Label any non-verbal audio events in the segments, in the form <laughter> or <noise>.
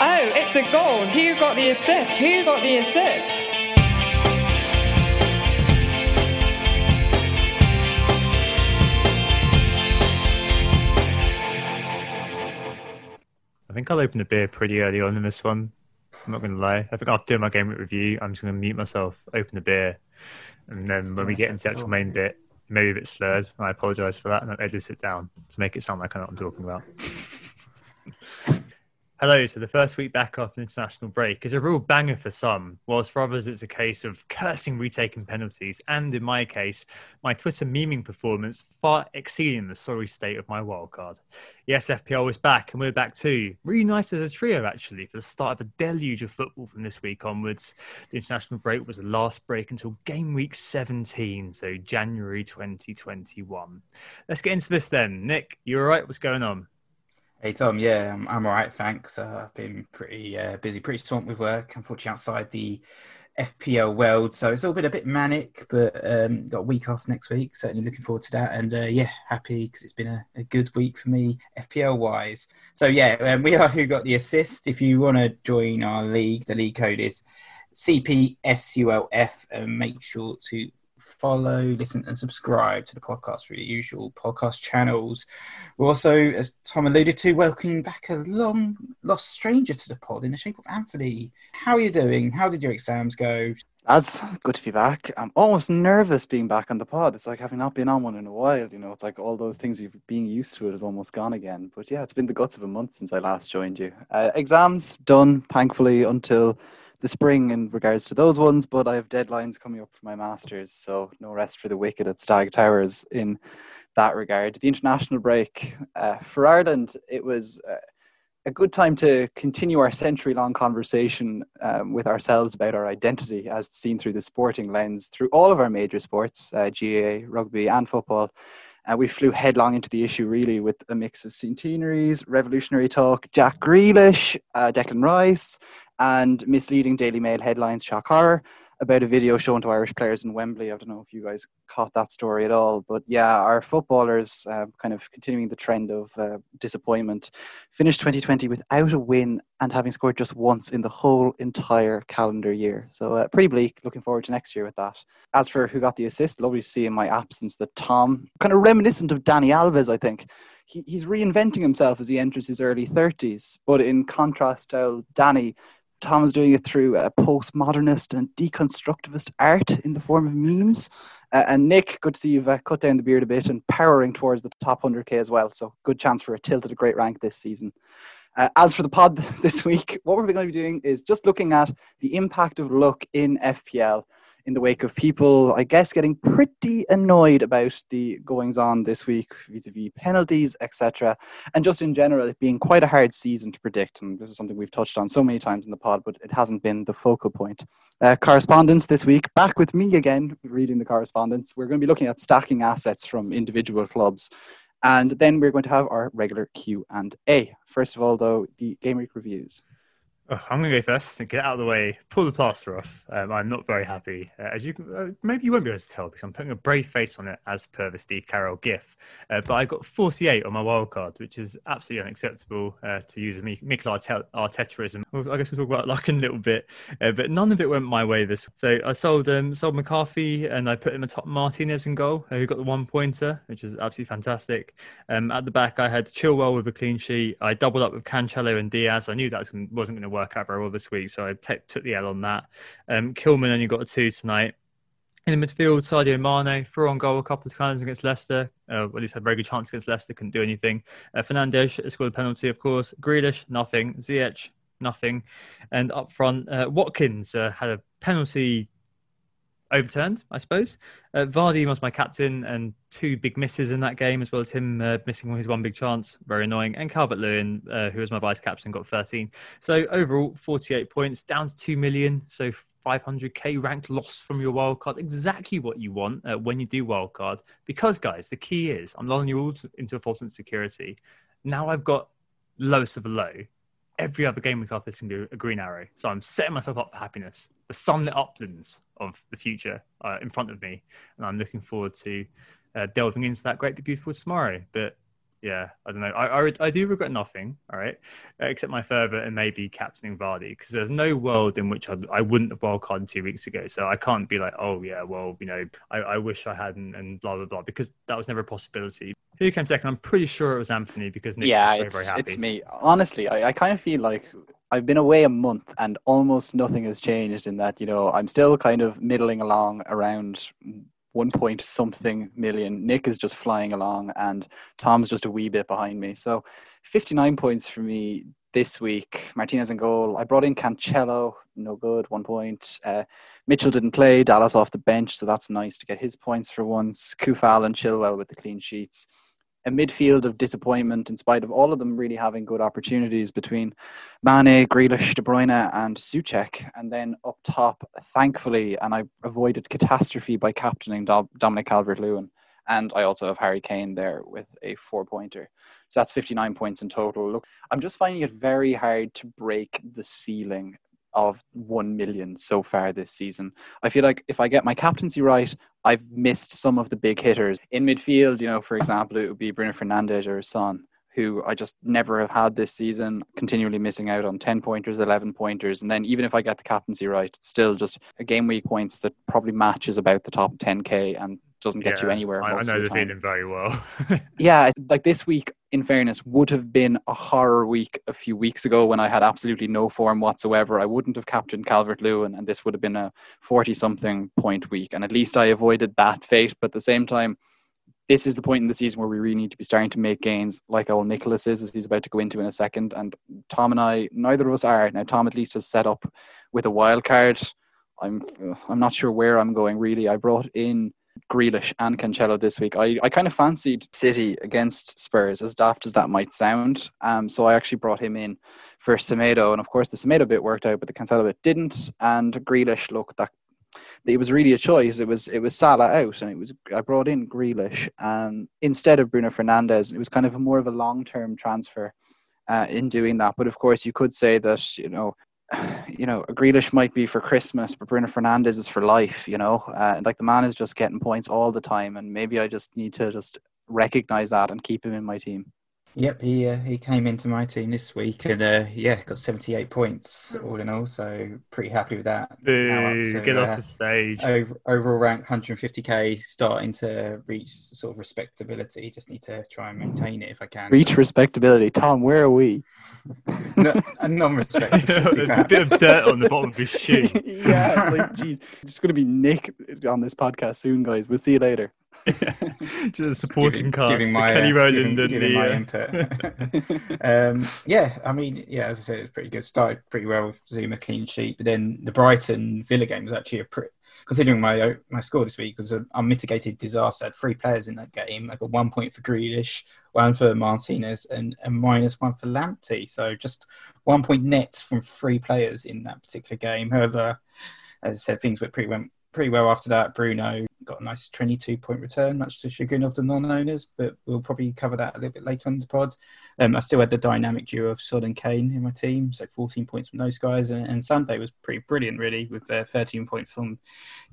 Oh, it's a goal. Who got the assist? Who got the assist? I think I'll open a beer pretty early on in this one. I'm not going to lie. I think after doing my game review, I'm just going to mute myself, open a beer, and then when we get into the actual main bit, maybe a bit slurred. I apologise for that, and I'll edit it down to make it sound like I know what I'm talking about. <laughs> Hello. So the first week back after international break is a real banger for some, whilst for others it's a case of cursing retaking penalties, and in my case, my Twitter memeing performance far exceeding the sorry state of my wildcard. Yes, FPL is back, and we're back too. Reunited as a trio, actually, for the start of a deluge of football from this week onwards. The international break was the last break until game week 17, so January 2021. Let's get into this then. Nick, You're all right? What's going on? Hey Tom, yeah, I'm, I'm all right, thanks. Uh, I've been pretty uh, busy, pretty swamped with work. Unfortunately, outside the FPL world, so it's all been a bit manic. But um, got a week off next week. Certainly looking forward to that, and uh, yeah, happy because it's been a, a, good week for me FPL wise. So yeah, um, we <laughs> are who got the assist. If you want to join our league, the league code is CPSULF, and make sure to follow, listen, and subscribe to the podcast through the usual podcast channels. We're also, as Tom alluded to, welcoming back a long lost stranger to the pod in the shape of Anthony. How are you doing? How did your exams go? That's good to be back. I'm almost nervous being back on the pod. It's like having not been on one in a while. You know, it's like all those things you've been used to it is almost gone again. But yeah, it's been the guts of a month since I last joined you. Uh, exams done, thankfully, until the spring in regards to those ones, but I have deadlines coming up for my masters, so no rest for the wicked at Stag Towers in that regard. The international break uh, for Ireland, it was uh, a good time to continue our century-long conversation um, with ourselves about our identity, as seen through the sporting lens, through all of our major sports, uh, GAA, rugby, and football. Uh, we flew headlong into the issue really with a mix of centenaries, revolutionary talk, Jack Grealish, uh, Declan Rice, and misleading Daily Mail headlines, shock horror, about a video shown to Irish players in Wembley. I don't know if you guys caught that story at all, but yeah, our footballers, uh, kind of continuing the trend of uh, disappointment, finished 2020 without a win and having scored just once in the whole entire calendar year. So uh, pretty bleak. Looking forward to next year with that. As for who got the assist, lovely to see in my absence that Tom, kind of reminiscent of Dani Alves, I think. He, he's reinventing himself as he enters his early 30s, but in contrast to Dani, Tom's doing it through a postmodernist and deconstructivist art in the form of memes. Uh, and Nick, good to see you've uh, cut down the beard a bit and powering towards the top 100k as well. So good chance for a tilt at a great rank this season. Uh, as for the pod <laughs> this week, what we're going to be doing is just looking at the impact of luck in FPL in the wake of people, I guess, getting pretty annoyed about the goings on this week vis-a-vis penalties, etc., and just in general, it being quite a hard season to predict. And this is something we've touched on so many times in the pod, but it hasn't been the focal point. Uh, correspondence this week, back with me again, reading the correspondence. We're going to be looking at stacking assets from individual clubs, and then we're going to have our regular Q and A. First of all, though, the game week reviews. Oh, I'm going to go first and get out of the way, pull the plaster off. Um, I'm not very happy. Uh, as you uh, maybe you won't be able to tell because I'm putting a brave face on it as per the Steve Carell gif. Uh, but I got 48 on my wild card, which is absolutely unacceptable uh, to use a Mikel Artetaism. Well, I guess we'll talk about luck in a little bit, uh, but none of it went my way this. So I sold um, sold McCarthy and I put him atop Martinez in goal, who got the one pointer, which is absolutely fantastic. Um, at the back, I had Chilwell with a clean sheet. I doubled up with Cancelo and Dias. I knew that wasn't going to work out very well this week, so I t- took the L on that. Um, Kilman only got a two tonight. In the midfield, Sadio Mane threw on goal a couple of times against Leicester. Uh, at least had a very good chance against Leicester, couldn't do anything. Uh, Fernandes scored a penalty, of course. Grealish, nothing. Ziyech, nothing. And up front, uh, Watkins uh, had a penalty overturned, I suppose. Uh, Vardy was my captain, and two big misses in that game, as well as him uh, missing his one big chance, very annoying. And Calvert Lewin, uh, who was my vice captain, got 13. So overall, 48 points, down to 2 million. So 500k ranked loss from your wildcard. Exactly what you want uh, when you do wildcard. Because, guys, the key is I'm lulling you all into a false insecurity. Now I've got lowest of the low every other game week after this can be a green arrow. So I'm setting myself up for happiness. The sunlit uplands of the future are in front of me, and I'm looking forward to uh, delving into that great, beautiful tomorrow. But yeah, I don't know. I, I, I do regret nothing, all right, except my further and maybe captaining Vardy, because there's no world in which I, I wouldn't have wildcarded two weeks ago. So I can't be like, oh yeah, well, you know, I, I wish I hadn't, and blah blah blah, because that was never a possibility. Who came second? I'm pretty sure it was Anthony because Nick yeah, was very, it's, very happy. it's me. Honestly, I, I kind of feel like I've been away a month and almost nothing has changed in that, you know, I'm still kind of middling along around one point something million. Nick is just flying along and Tom's just a wee bit behind me. So 59 points for me this week. Martinez in goal. I brought in Cancelo, no good, one point. Uh, Mitchell didn't play, Dallas off the bench, so that's nice to get his points for once. Coufal and Chilwell with the clean sheets a midfield of disappointment in spite of all of them really having good opportunities between Mane, Grealish, De Bruyne, and Soucek. And then up top, thankfully, and I avoided catastrophe by captaining Dominic Calvert Lewin. And I also have Harry Kane there with a four pointer. So that's 59 points in total. Look, I'm just finding it very hard to break the ceiling of 1 million so far this season. I feel like if I get my captaincy right, I've missed some of the big hitters. In midfield, you know, for example, it would be Bruno Fernandes or Son, who I just never have had this season, continually missing out on 10 pointers, 11 pointers. And then even if I get the captaincy right, it's still just a game week points that probably matches about the top 10K and doesn't get yeah, you anywhere. I, I know the, the feeling very well. <laughs> yeah, like this week, in fairness, would have been a horror week a few weeks ago when I had absolutely no form whatsoever. I wouldn't have captained Calvert Lewin, and this would have been a 40 something point week. And at least I avoided that fate. But at the same time, this is the point in the season where we really need to be starting to make gains, like old Nicholas is, as he's about to go into in a second. And Tom and I, neither of us are. Now, Tom at least has set up with a wild card. I'm, I'm not sure where I'm going really. I brought in Grealish and Cancelo this week. I, I kind of fancied City against Spurs, as daft as that might sound. Um, so I actually brought him in for Semedo, and of course the Semedo bit worked out, but the Cancelo bit didn't. And Grealish, look, that it was really a choice. It was it was Salah out, and it was I brought in Grealish um, instead of Bruno Fernandes. It was kind of a more of a long term transfer. Uh, in doing that, but of course, you could say that you know you know, Grealish might be for Christmas, but Bruno Fernandes is for life. You know, uh, like the man is just getting points all the time, and maybe I just need to just recognize that and keep him in my team. Yep, he uh, he came into my team this week and uh, yeah, got seventy eight points all in all. So pretty happy with that. Boo, to, get uh, off the stage. Over, overall rank one hundred fifty k, starting to reach sort of respectability. Just need to try and maintain it if I can. Reach respectability, Tom. Where are we? <laughs> no, non-respectability. <laughs> a bit of dirt on the bottom of his shoe. <laughs> yeah, it's like, geez, just going to be Nick on this podcast soon, guys. We'll see you later. <laughs> Just supporting giving, cast. Giving my, Kenny uh, Rowland giving, and giving the, my uh... input. <laughs> um, yeah, I mean, yeah, as I said, it's pretty good. Started pretty well with Zouma clean sheet, but then the Brighton Villa game was actually a pretty. Considering my uh, my score this week was an unmitigated disaster. I had three players in that game. I got one point for Grealish, one for Martinez, and a minus one for Lamptey. So just one point nets from three players in that particular game. However, as I said, things went pretty went pretty well after that. Bruno got a nice 22 point return, much to chagrin of the non owners, but we'll probably cover that a little bit later on the pod. Um, I still had the dynamic duo of Son and Kane in my team, so 14 points from those guys. And, and Sunday was pretty brilliant, really, with uh, 13 points from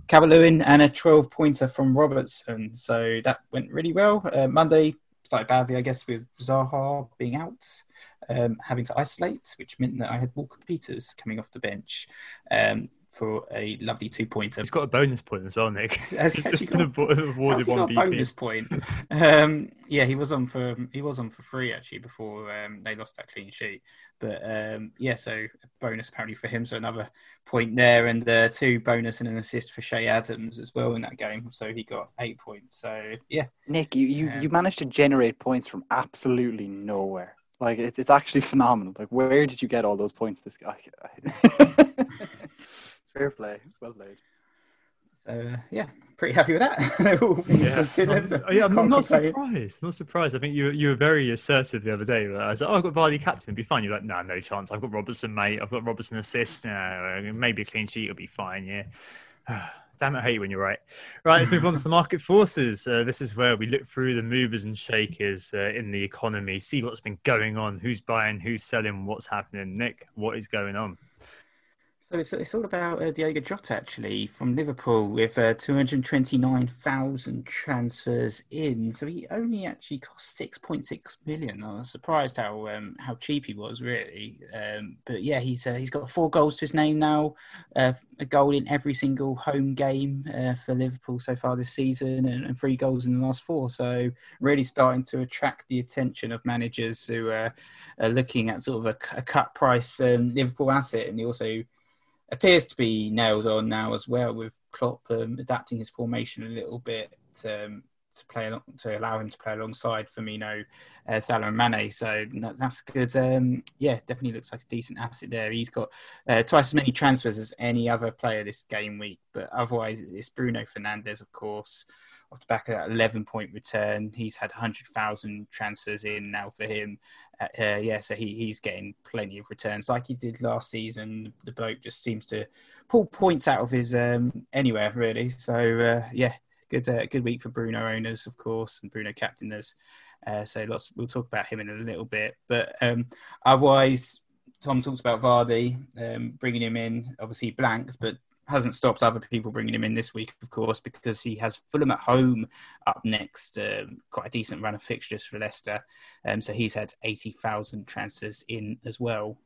Calvert and a 12 pointer from Robertson. So that went really well. Uh, Monday started badly, I guess, with Zaha being out. Um, having to isolate, which meant that I had Walker Peters coming off the bench. Um, for a lovely two pointer. He's got a bonus point as well, Nick. Has he <laughs> just been awarded one BP. bonus point. <laughs> um, yeah, he was on for he was on for free actually before um, they lost that clean sheet. But um, yeah, so bonus apparently for him, so another point there, and uh, two bonus and an assist for Che Adams as well in that game. So he got eight points. So yeah, Nick, you you, you managed to generate points from absolutely nowhere. Like it's it's actually phenomenal. Like where did you get all those points? This guy. <laughs> Fair play. Well played. So uh, yeah, pretty happy with that. <laughs> Yeah, considered. I'm, yeah, I'm Can't not complain. surprised. Not surprised. I think you you were very assertive the other day. I was like, "Oh, I've got Vardy captain, it'd be fine." You're like, "No, no chance. I've got Robertson, mate. I've got Robertson assist. No, maybe a clean sheet will be fine." Yeah. <sighs> Damn it, I hate you when you're right. Right, let's move on to the market forces. Uh, this is where we look through the movers and shakers uh, in the economy, see what's been going on, who's buying, who's selling, what's happening. Nick, what is going on? So it's, it's all about uh, Diogo Jota actually from Liverpool with uh, 229,000 transfers in. So he only actually cost 6.6 million. I was surprised how um, how cheap he was really. Um, but yeah, he's uh, he's got four goals to his name now, uh, a goal in every single home game uh, for Liverpool so far this season, and, and three goals in the last four. So really starting to attract the attention of managers who uh, are looking at sort of a, a cut price um, Liverpool asset, and he also appears to be nailed on now as well with Klopp um, adapting his formation a little bit um, to play to allow him to play alongside Firmino, uh, Salah and Mane. So that, that's good. Um, yeah, definitely looks like a decent asset there. He's got uh, twice as many transfers as any other player this game week, but otherwise it's Bruno Fernandes, of course. Off the back of that 11 point return, he's had 100,000 transfers in now for him. Uh, uh, yeah, so he, he's getting plenty of returns like he did last season. The bloke just seems to pull points out of his um, anywhere, really. So, uh, yeah, good uh, good week for Bruno owners, of course, and Bruno captainers. Uh, so lots. We'll talk about him in a little bit, but um, otherwise, Tom talks about Vardy um, bringing him in. Obviously blanked, but hasn't stopped other people bringing him in this week, of course, because he has Fulham at home up next. Um, quite a decent run of fixtures for Leicester, um, so he's had eighty thousand transfers in as well.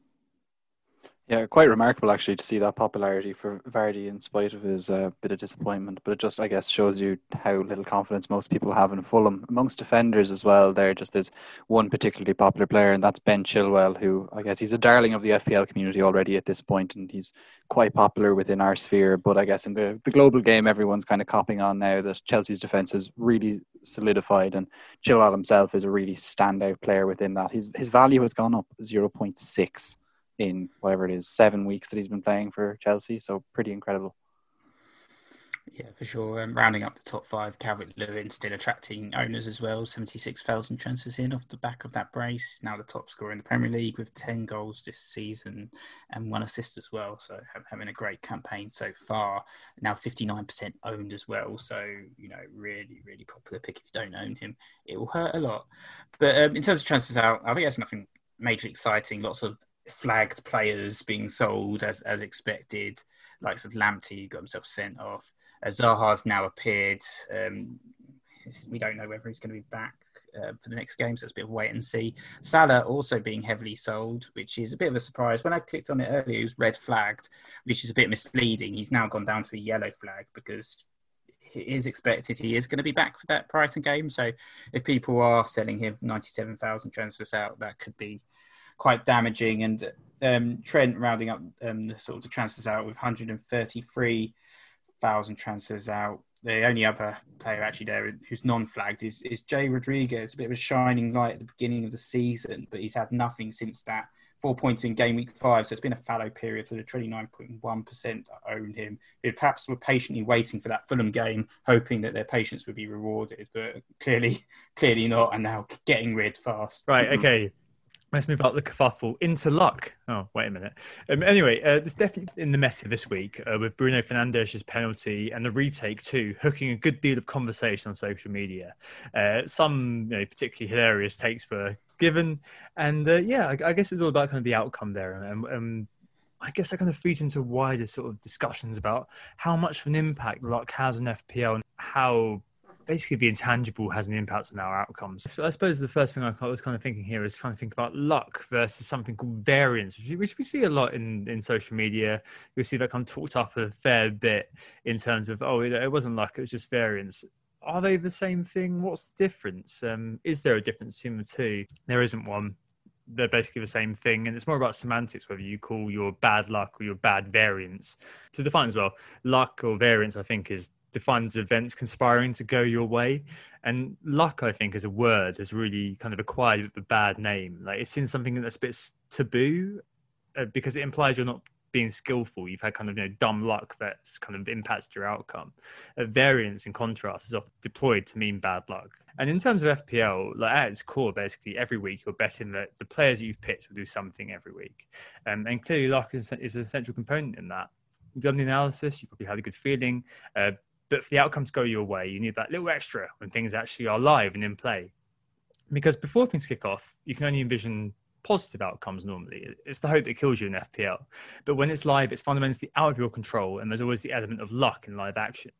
Yeah, quite remarkable actually to see that popularity for Vardy in spite of his uh, bit of disappointment. But it just, I guess, shows you how little confidence most people have in Fulham. Amongst defenders as well, there just is one particularly popular player, and that's Ben Chilwell, who I guess he's a darling of the FPL community already at this point, and he's quite popular within our sphere. But I guess in the, the global game, everyone's kind of copying on now that Chelsea's defence is really solidified, and Chilwell himself is a really standout player within that. His, his value has gone up 0.6 in whatever it is seven weeks that he's been playing for Chelsea. So pretty incredible. Yeah, for sure. Um, rounding up the top five, Calvert Lewin still attracting owners as well. 76,000 transfers in off the back of that brace. Now the top scorer in the Premier League with 10 goals this season and one assist as well. So having a great campaign so far. Now 59% owned as well. So, you know, really, really popular pick. If you don't own him, it will hurt a lot. But um, in terms of transfers out, I think that's nothing major exciting. Lots of flagged players being sold as as expected. Like said, Lamptey got himself sent off. Uh, Zaha's now appeared. Um, we don't know whether he's going to be back uh, for the next game, so it's a bit of wait and see. Salah also being heavily sold, which is a bit of a surprise. When I clicked on it earlier, he was red flagged, which is a bit misleading. He's now gone down to a yellow flag because it is expected he is going to be back for that Brighton game. So if people are selling him 97,000 transfers out, that could be quite damaging. And um, Trent rounding up um, the sort of the transfers out with 133,000 transfers out. The only other player actually there who's non-flagged is, is Jay Rodriguez, a bit of a shining light at the beginning of the season, but he's had nothing since that. Four points in game week five, so it's been a fallow period for the 29.1% owned him. Who perhaps were patiently waiting for that Fulham game, hoping that their patience would be rewarded, but clearly, <laughs> clearly not, and now getting rid fast. Right, okay. Let's move out the kerfuffle into luck. Oh, wait a minute. Um, anyway, uh, there's definitely in the meta this week uh, with Bruno Fernandes's penalty and the retake too, hooking a good deal of conversation on social media. Uh, some you know, particularly hilarious takes were given, and uh, yeah, I, I, guess it was all about kind of the outcome there. And um, I guess that kind of feeds into wider sort of discussions about how much of an impact luck has on FPL and how basically the intangible has an impact on our outcomes. So I suppose the first thing I was kind of thinking here is trying to think about luck versus something called variance, which we see a lot in, in social media. You'll see that kind of talked up a fair bit in terms of, oh, it, wasn't luck, it was just variance. Are they the same thing? What's the difference? Um, is there a difference between the two? There isn't one they're basically the same thing and it's more about semantics whether you call your bad luck or your bad variance to define as well luck or variance i think is defines events conspiring to go your way. And luck, I think, as a word, has really kind of acquired a bad name. Like it's in something that's a bit taboo uh, because it implies you're not being skillful, you've had kind of you know dumb luck that's kind of impacted your outcome. Variance, in contrast, is often deployed to mean bad luck. And in terms of FPL, like at its core, basically every week you're betting that the players that you've picked will do something every week, um, and clearly luck is, is an essential component in that. You've done the analysis, you probably had a good feeling, uh, but for the outcome to go your way, you need that little extra when things actually are live and in play. Because before things kick off, you can only envision positive outcomes normally. It's the hope that kills you in FPL. But when it's live, it's fundamentally out of your control, and there's always the element of luck in live action.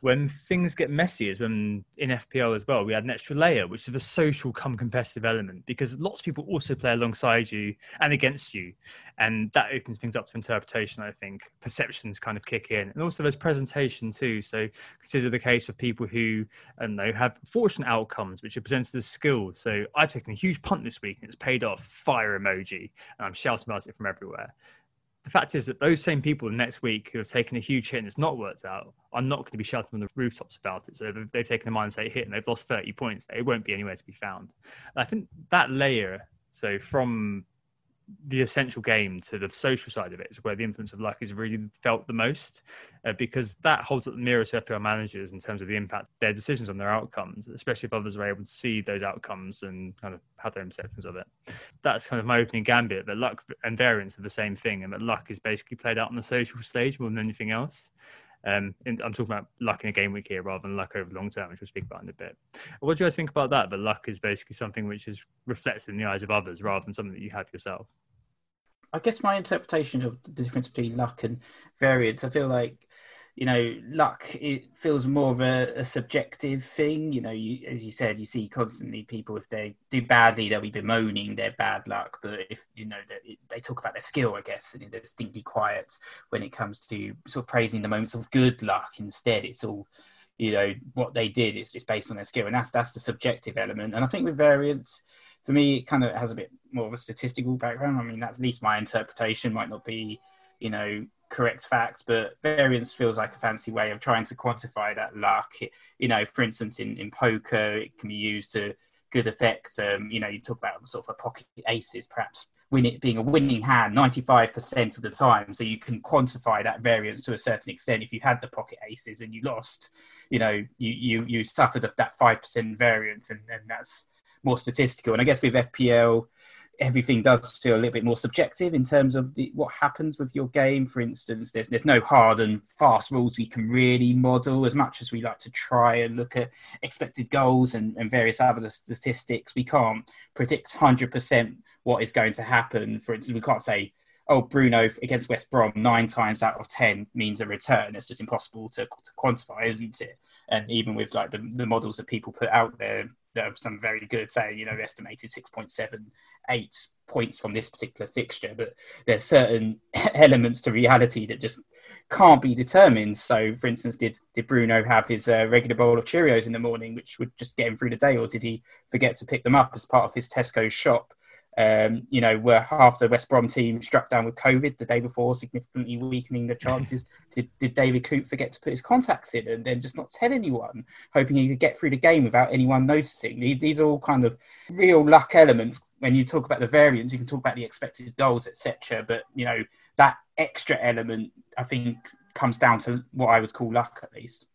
When things get messy is when in FPL as well, we add an extra layer, which is a social come competitive element because lots of people also play alongside you and against you. And that opens things up to interpretation, I think. Perceptions kind of kick in. And also there's presentation too. So consider the case of people who, don't know, have fortunate outcomes, which are presented as skills. So I've taken a huge punt this week and it's paid off, fire emoji. And I'm shouting about it from everywhere the fact is that those same people next week who have taken a huge hit and it's not worked out are not going to be shouting on the rooftops about it. So if they've taken a mindset hit and they've lost 30 points, it won't be anywhere to be found. And I think that layer, so from the essential game to the social side of it is where the influence of luck is really felt the most uh, because that holds up the mirror to FPL managers in terms of the impact their decisions on their outcomes, especially if others are able to see those outcomes and kind of have their perceptions of it. That's kind of my opening gambit that luck and variance are the same thing and that luck is basically played out on the social stage more than anything else. Um, I'm talking about luck in a game week here rather than luck over the long term, which we'll speak about in a bit. What do you guys think about that? But luck is basically something which is reflected in the eyes of others rather than something that you have yourself. I guess my interpretation of the difference between luck and variance, I feel like, you know, luck it feels more of a, a subjective thing. You know, you, as you said, you see constantly people if they do badly, they'll be bemoaning their bad luck. But if you know they, they talk about their skill, I guess, and they're distinctly quiet when it comes to sort of praising the moments of good luck. Instead, it's all you know what they did is, is based on their skill, and that's that's the subjective element. And I think with variance for me, it kind of has a bit more of a statistical background. I mean, that's at least my interpretation. Might not be, you know, correct facts, but variance feels like a fancy way of trying to quantify that luck. It, you know, for instance, in, in poker, it can be used to good effect. Um, you know, you talk about sort of a pocket aces, perhaps win it being a winning hand 95% of the time. So you can quantify that variance to a certain extent. If you had the pocket aces and you lost, you know, you you, you suffered that 5% variance, and, and that's more statistical. And I guess with FPL, everything does feel a little bit more subjective in terms of the, what happens with your game. For instance, there's there's no hard and fast rules we can really model as much as we like to try and look at expected goals and, and various other statistics. We can't predict 100% what is going to happen. For instance, we can't say, oh, Bruno against West Brom nine times out of 10 means a return. It's just impossible to, to quantify, isn't it? And even with like the, the models that people put out there, there are some very good, say, you know, estimated 6.78 points from this particular fixture, but there's certain <laughs> elements to reality that just can't be determined. So, for instance, did did Bruno have his uh, regular bowl of Cheerios in the morning, which would just get him through the day, or did he forget to pick them up as part of his Tesco shop? Um, you know, were half the West Brom team struck down with COVID the day before, significantly weakening the chances. <laughs> did, did David Coote forget to put his contacts in and then just not tell anyone, hoping he could get through the game without anyone noticing? These, these are all kind of real luck elements. When you talk about the variance, you can talk about the expected goals, etc. But, you know, that extra element, I think, comes down to what I would call luck at least.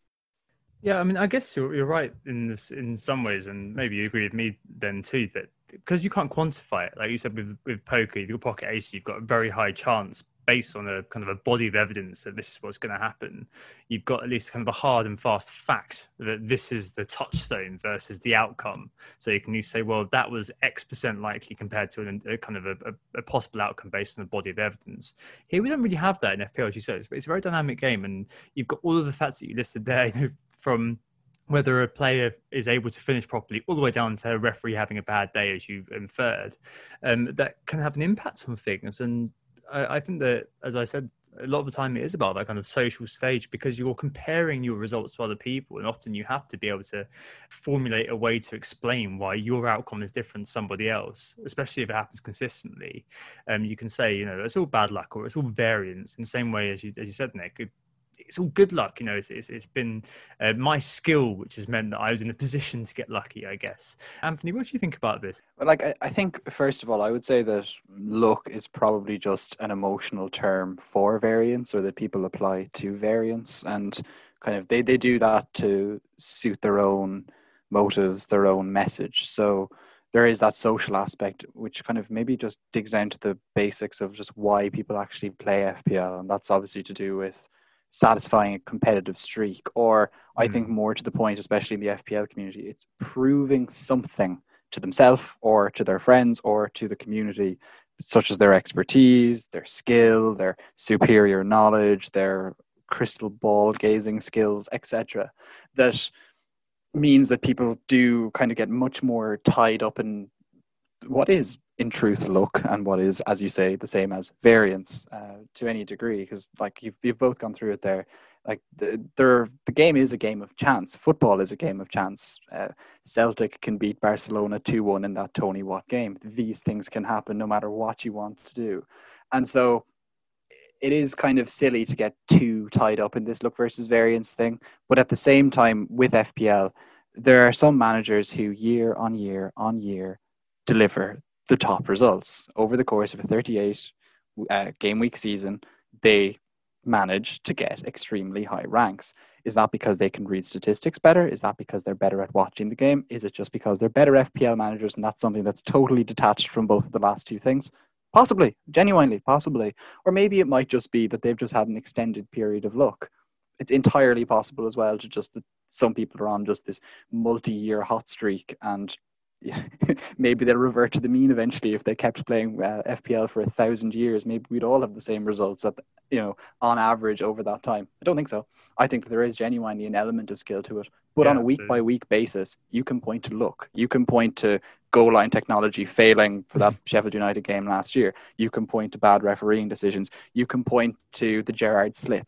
Yeah, I mean, I guess you're, you're right in this in some ways, and maybe you agree with me then too that because you can't quantify it, like you said with with poker, if got pocket ace, you've got a very high chance based on a kind of a body of evidence that this is what's going to happen. You've got at least kind of a hard and fast fact that this is the touchstone versus the outcome. So you can say, well, that was X percent likely compared to an, a kind of a, a, a, possible outcome based on the body of evidence. Here we don't really have that in FPL, as you said. It's, it's a very dynamic game, and you've got all of the facts that you listed there. <laughs> You from whether a player is able to finish properly, all the way down to a referee having a bad day, as you've inferred, um, that can have an impact on things. And I, I, think that, as I said, a lot of the time it is about that kind of social stage because you're comparing your results to other people, and often you have to be able to formulate a way to explain why your outcome is different to somebody else, especially if it happens consistently. Um, you can say, you know, it's all bad luck or it's all variance in the same way as you, as you said, Nick it's all good luck. You know, it's it's, it's been uh, my skill which has meant that I was in a position to get lucky. I guess. Anthony, what do you think about this? Well, like I, I think first of all, I would say that luck is probably just an emotional term for variance, or that people apply to variance, and kind of they they do that to suit their own motives, their own message. So there is that social aspect which kind of maybe just digs down to the basics of just why people actually play FPL, and that's obviously to do with satisfying a competitive streak, or I mm. think more to the point, especially in the FPL community, it's proving something to themselves or to their friends or to the community, such as their expertise, their skill, their superior knowledge, their crystal ball gazing skills, etc. That means that people do kind of get much more tied up in what is in truth luck and what is as you say the same as variance uh, to any degree because like you've, you've both gone through it there. Like the, the game is a game of chance. Football is a game of chance. Uh, celtic can beat barcelona 2-1 in that tony watt game. These things can happen no matter what you want to do. And so it is kind of silly to get too tied up in this luck versus variance thing. But at the same time, with FPL, there are some managers who year on year on year deliver the top results over the course of a 38 uh, game week season. They manage to get extremely high ranks. Is that because they can read statistics better? Is that because they're better at watching the game? Is it just because they're better FPL managers and that's something that's totally detached from both of the last two things? Possibly, genuinely, possibly. Or maybe it might just be that they've just had an extended period of luck. It's entirely possible as well to just that some people are on just this multi-year hot streak and <laughs> maybe they'll revert to the mean eventually if they kept playing uh, FPL for a thousand years. Maybe we'd all have the same results at you know on average over that time. I don't think so. I think that there is genuinely an element of skill to it, but yeah, on a week by week basis, you can point to luck. You can point to goal line technology failing for that <laughs> Sheffield United game last year. You can point to bad refereeing decisions. You can point to the Gerrard slip.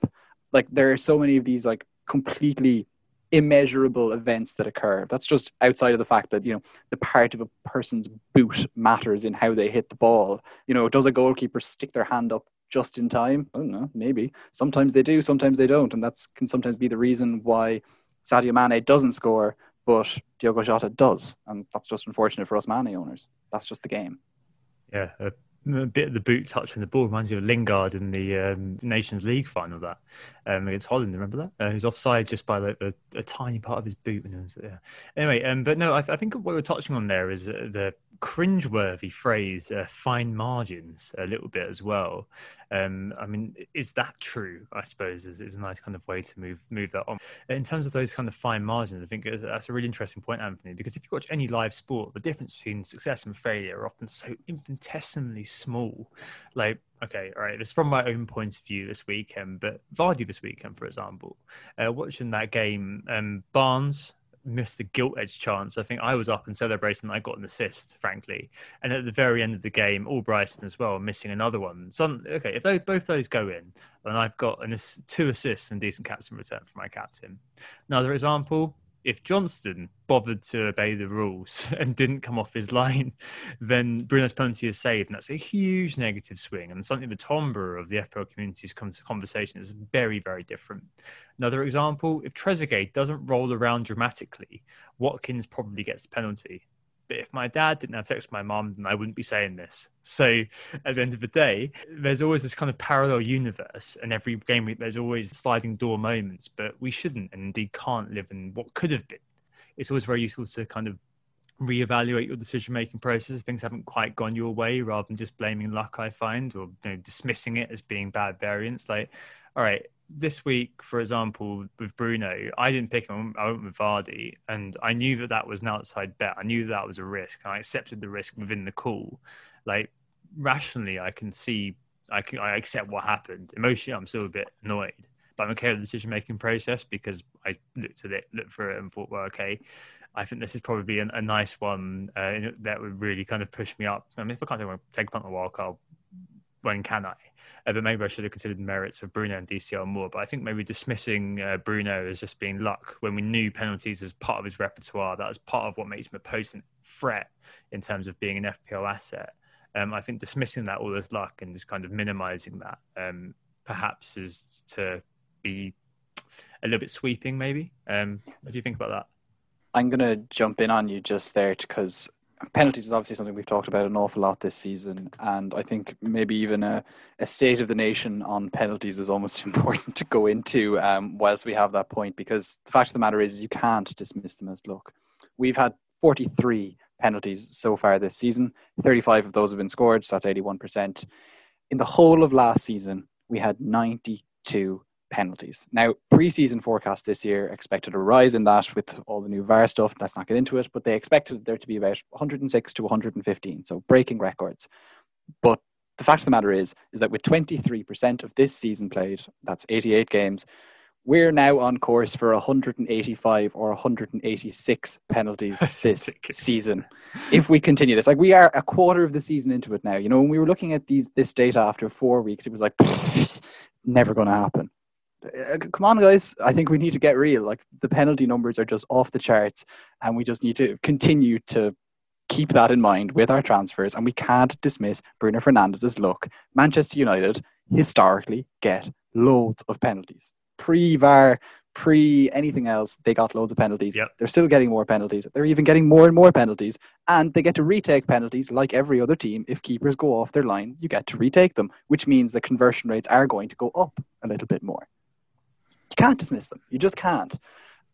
Like there are so many of these like completely immeasurable events that occur. That's just outside of the fact that, you know, the part of a person's boot matters in how they hit the ball. You know, does a goalkeeper stick their hand up just in time? I don't know, maybe. Sometimes they do, sometimes they don't. And that can sometimes be the reason why Sadio Mane doesn't score but Diogo Jota does, and that's just unfortunate for us Mane owners. That's just the game. Yeah, a, bit of the boot touch on the ball reminds you of Lingard in the um, Nations League final that um, against Holland. Remember that? Uh, he was offside just by like a, a, tiny part of his boot. And was, yeah. Anyway, um, but no, I, I, think what we're touching on there is uh, the cringeworthy phrase, uh, fine margins, a little bit as well. Um, I mean, is that true? I suppose is, is a nice kind of way to move move that on. In terms of those kind of fine margins, I think that's a really interesting point, Anthony. Because if you watch any live sport, the difference between success and failure are often so infinitesimally small. Like, okay, all right, is from my own point of view this weekend, but Vardy this weekend, for example, uh, watching that game, um, Barnes missed a gilt edge chance. I think I was up and celebrating that I got an assist, frankly. And at the very end of the game, Albrighton as well, missing another one. So, okay, if they, both those go in, then I've got an, two assists and decent captain return for my captain. Another example, if Johnstone bothered to obey the rules <laughs> and didn't come off his line, then Bruno's penalty is saved. And that's a huge negative swing and something the timbre of the FPL community's conversation is very, very different. Another example, if Trezeguet doesn't roll around dramatically, Watkins probably gets the penalty. But if my dad didn't have sex with my mom, then I wouldn't be saying this. So at the end of the day, there's always this kind of parallel universe, and every game week there's always sliding door moments. But we shouldn't, and indeed can't live in what could have been. It's always very useful to kind of reevaluate your decision making process if things haven't quite gone your way rather than just blaming luck i find or you know, dismissing it as being bad variance like all right this week, for example, with Bruno, I didn't pick him. I went with Vardy, and I knew that that was an outside bet. I knew that that was a risk, and I accepted the risk within the call. Like rationally, I can see, I can, I accept what happened. Emotionally, I'm still a bit annoyed, but I'm okay with the decision making process because I looked at it, looked for it, and thought, well, okay. I think this is probably a, a nice one uh, that would really kind of push me up. I mean, if I can't take, a punt a wild card, when can I? Uh, but maybe I should have considered the merits of Bruno and DCL more. But I think maybe dismissing uh, Bruno as just being luck when we knew penalties as part of his repertoire, that was part of what makes him a potent threat in terms of being an FPL asset. Um, I think dismissing that all as luck and just kind of minimizing that um, perhaps is to be a little bit sweeping, maybe. Um, what do you think about that? I'm going to jump in on you just there because penalties is obviously something we've talked about an awful lot this season, and I think maybe even a, a state of the nation on penalties is almost <laughs> important to go into um, whilst we have that point because the fact of the matter is you can't dismiss them as luck. We've had 43 penalties so far this season. 35 of those have been scored, so that's 81%. In the whole of last season, we had 92 penalties. Now, preseason forecast this year expected a rise in that with all the new VAR stuff. Let's not get into it, but they expected there to be about 106 to 115, so breaking records. But the fact of the matter is, is that with 23% of this season played, that's 88 games, we're now on course for 185 or 186 penalties <laughs> this season. <laughs> If we continue this, like we are a quarter of the season into it now. You know, when we were looking at these this data after four weeks, it was like never going to happen. Uh, come on, guys. I think we need to get real. Like the penalty numbers are just off the charts, and we just need to continue to keep that in mind with our transfers. And we can't dismiss Bruno Fernandes's luck. Manchester United historically get loads of penalties. Pre VAR, pre anything else, they got loads of penalties. Yep. They're still getting more penalties. They're even getting more and more penalties. And they get to retake penalties like every other team. If keepers go off their line, you get to retake them, which means the conversion rates are going to go up a little bit more can't dismiss them. You just can't.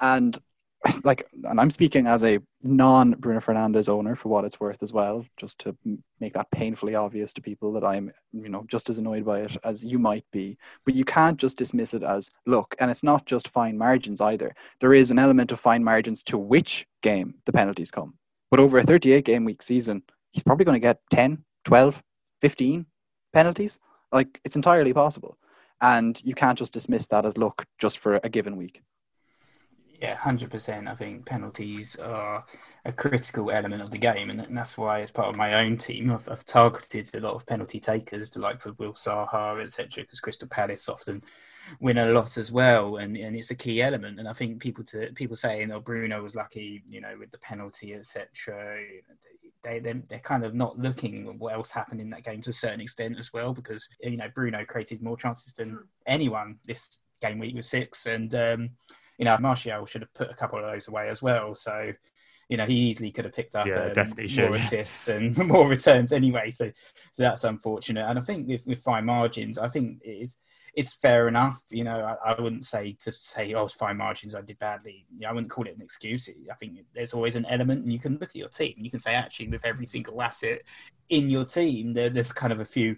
And <laughs> like, and I'm speaking as a non Bruno Fernandes owner for what it's worth as well, just to make that painfully obvious to people that I'm, you know, just as annoyed by it as you might be. But you can't just dismiss it as look, and it's not just fine margins either. There is an element of fine margins to which game the penalties come. But over a 38 game week season, he's probably going to get 10, 12, 15 penalties. Like, it's entirely possible and you can't just dismiss that as luck just for a given week. Yeah, hundred percent. I think penalties are a critical element of the game, and that's why, as part of my own team, I've, I've targeted a lot of penalty takers, the likes of Will Zaha, etc. Because Crystal Palace often win a lot as well, and, and it's a key element. And I think people to people saying, "Oh, Bruno was lucky," you know, with the penalty, etc they they're, they're kind of not looking at what else happened in that game to a certain extent as well because you know Bruno created more chances than anyone this game week with six. And um, you know Martial should have put a couple of those away as well. So you know he easily could have picked up yeah, um, definitely more assists and <laughs> more returns anyway. So so that's unfortunate. And I think with, with fine margins I think it is it's fair enough. You know, I, I, wouldn't say to say, oh, it's fine margins, I did badly. You know, I wouldn't call it an excuse. I think there's always an element, and you can look at your team. You can say, actually, with every single asset in your team, there, there's kind of a few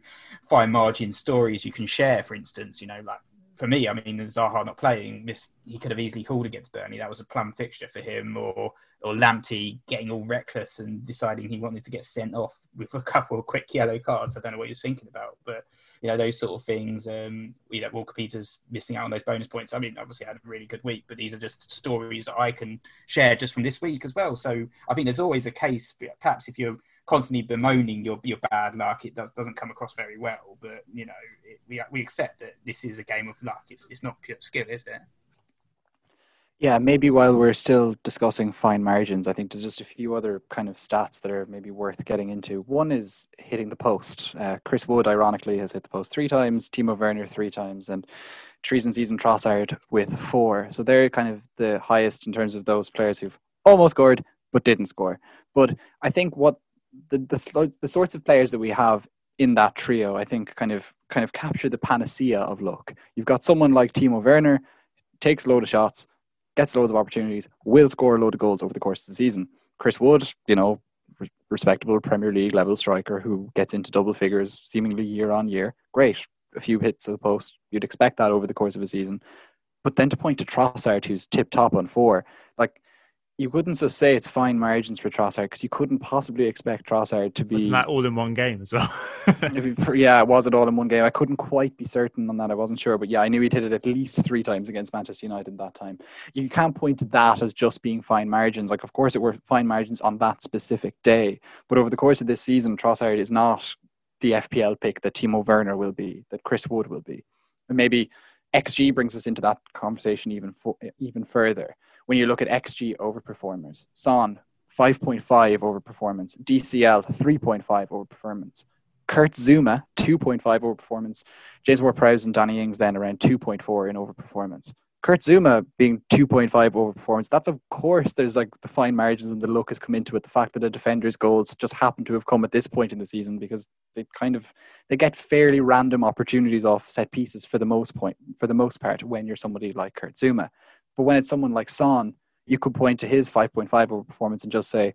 fine margin stories you can share. For instance, you know, like for me, I mean, Zaha not playing, he could have easily hauled against Burnley. That was a plum fixture for him, or or Lamptey getting all reckless and deciding he wanted to get sent off with a couple of quick yellow cards. I don't know what he was thinking about, but you know those sort of things. Um, you know, Walker Peters missing out on those bonus points. I mean, obviously I had a really good week, but these are just stories that I can share just from this week as well. So I think there's always a case. Perhaps if you're constantly bemoaning your your bad luck, it does doesn't come across very well. But you know, it, we we accept that this is a game of luck. It's it's not pure skill, is it? Yeah, maybe while we're still discussing fine margins, I think there's just a few other kind of stats that are maybe worth getting into. One is hitting the post. Uh, Chris Wood, ironically, has hit the post three times, Timo Werner three times, and Trees and Season Trossard with four. So they're kind of the highest in terms of those players who've almost scored but didn't score. But I think what the, the, the sorts of players that we have in that trio, I think, kind of kind of capture the panacea of luck. You've got someone like Timo Werner, takes a load of shots gets loads of opportunities, will score a load of goals over the course of the season. Chris Wood, you know, respectable Premier League level striker who gets into double figures seemingly year on year. Great. A few hits of the post. You'd expect that over the course of a season. But then to point to Trossard, who's tip top on four, like you couldn't just say it's fine margins for Trossard because you couldn't possibly expect Trossard to be. Wasn't that all in one game as well? <laughs> yeah, it was it all in one game? I couldn't quite be certain on that. I wasn't sure, but yeah, I knew he'd hit it at least three times against Manchester United that time. You can't point to that as just being fine margins. Like, of course, it were fine margins on that specific day, but over the course of this season, Trossard is not the FPL pick that Timo Werner will be, that Chris Wood will be, and maybe XG brings us into that conversation even for, even further when you look at XG over performers. Son, 5.5 over performance. DCL, 3.5 over performance. Kurt Zouma, 2.5 overperformance. James Ward-Prowse and Danny Ings then around 2.4 in overperformance. Kurt Zouma being 2.5 overperformance, that's of course there's like the fine margins and the luck has come into it. The fact that a defender's goals just happen to have come at this point in the season because they kind of they get fairly random opportunities off set pieces for the most point for the most part when you're somebody like Kurt Zouma. But when it's someone like Son, you could point to his 5.5 over performance and just say,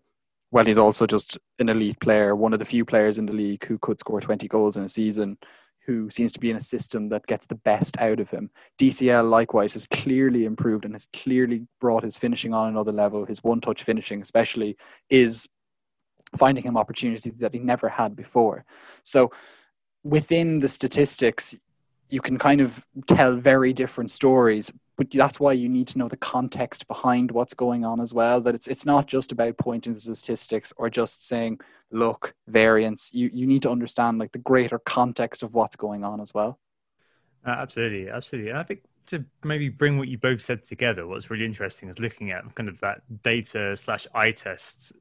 well, he's also just an elite player, one of the few players in the league who could score 20 goals in a season, who seems to be in a system that gets the best out of him. DCL, likewise, has clearly improved and has clearly brought his finishing on another level. His one touch finishing, especially, is finding him opportunities that he never had before. So, within the statistics, you can kind of tell very different stories but that's why you need to know the context behind what's going on as well that it's it's not just about pointing to statistics or just saying look variance. You you need to understand like the greater context of what's going on as well. Uh, absolutely absolutely. And i think to maybe bring what you both said together what's really interesting is looking at kind of that data slash eye tests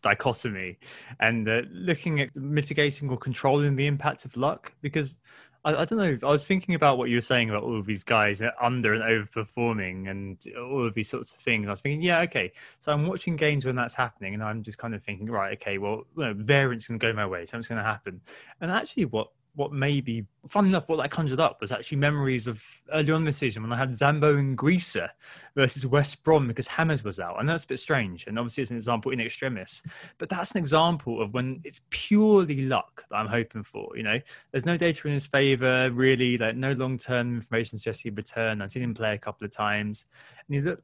dichotomy and uh, looking at mitigating or controlling the impact of luck because I, I, don't know. I was thinking about what you were saying about all of these guys under and overperforming and all of these sorts of things. I was thinking, yeah, okay. So I'm watching games when that's happening, and I'm just kind of thinking, right, okay, well, you know, variance can go my way, something's going to happen. And actually, what what maybe fun enough what that conjured up was actually memories of earlier on this season when I had Zambo Anguissa versus West Brom because Hammers was out. I know it's a bit strange, and obviously it's an example in extremis, but that's an example of when it's purely luck that I'm hoping for. You know, there's no data in his favour really, like no long term information suggests he'd return. I've seen him play a couple of times, and he looked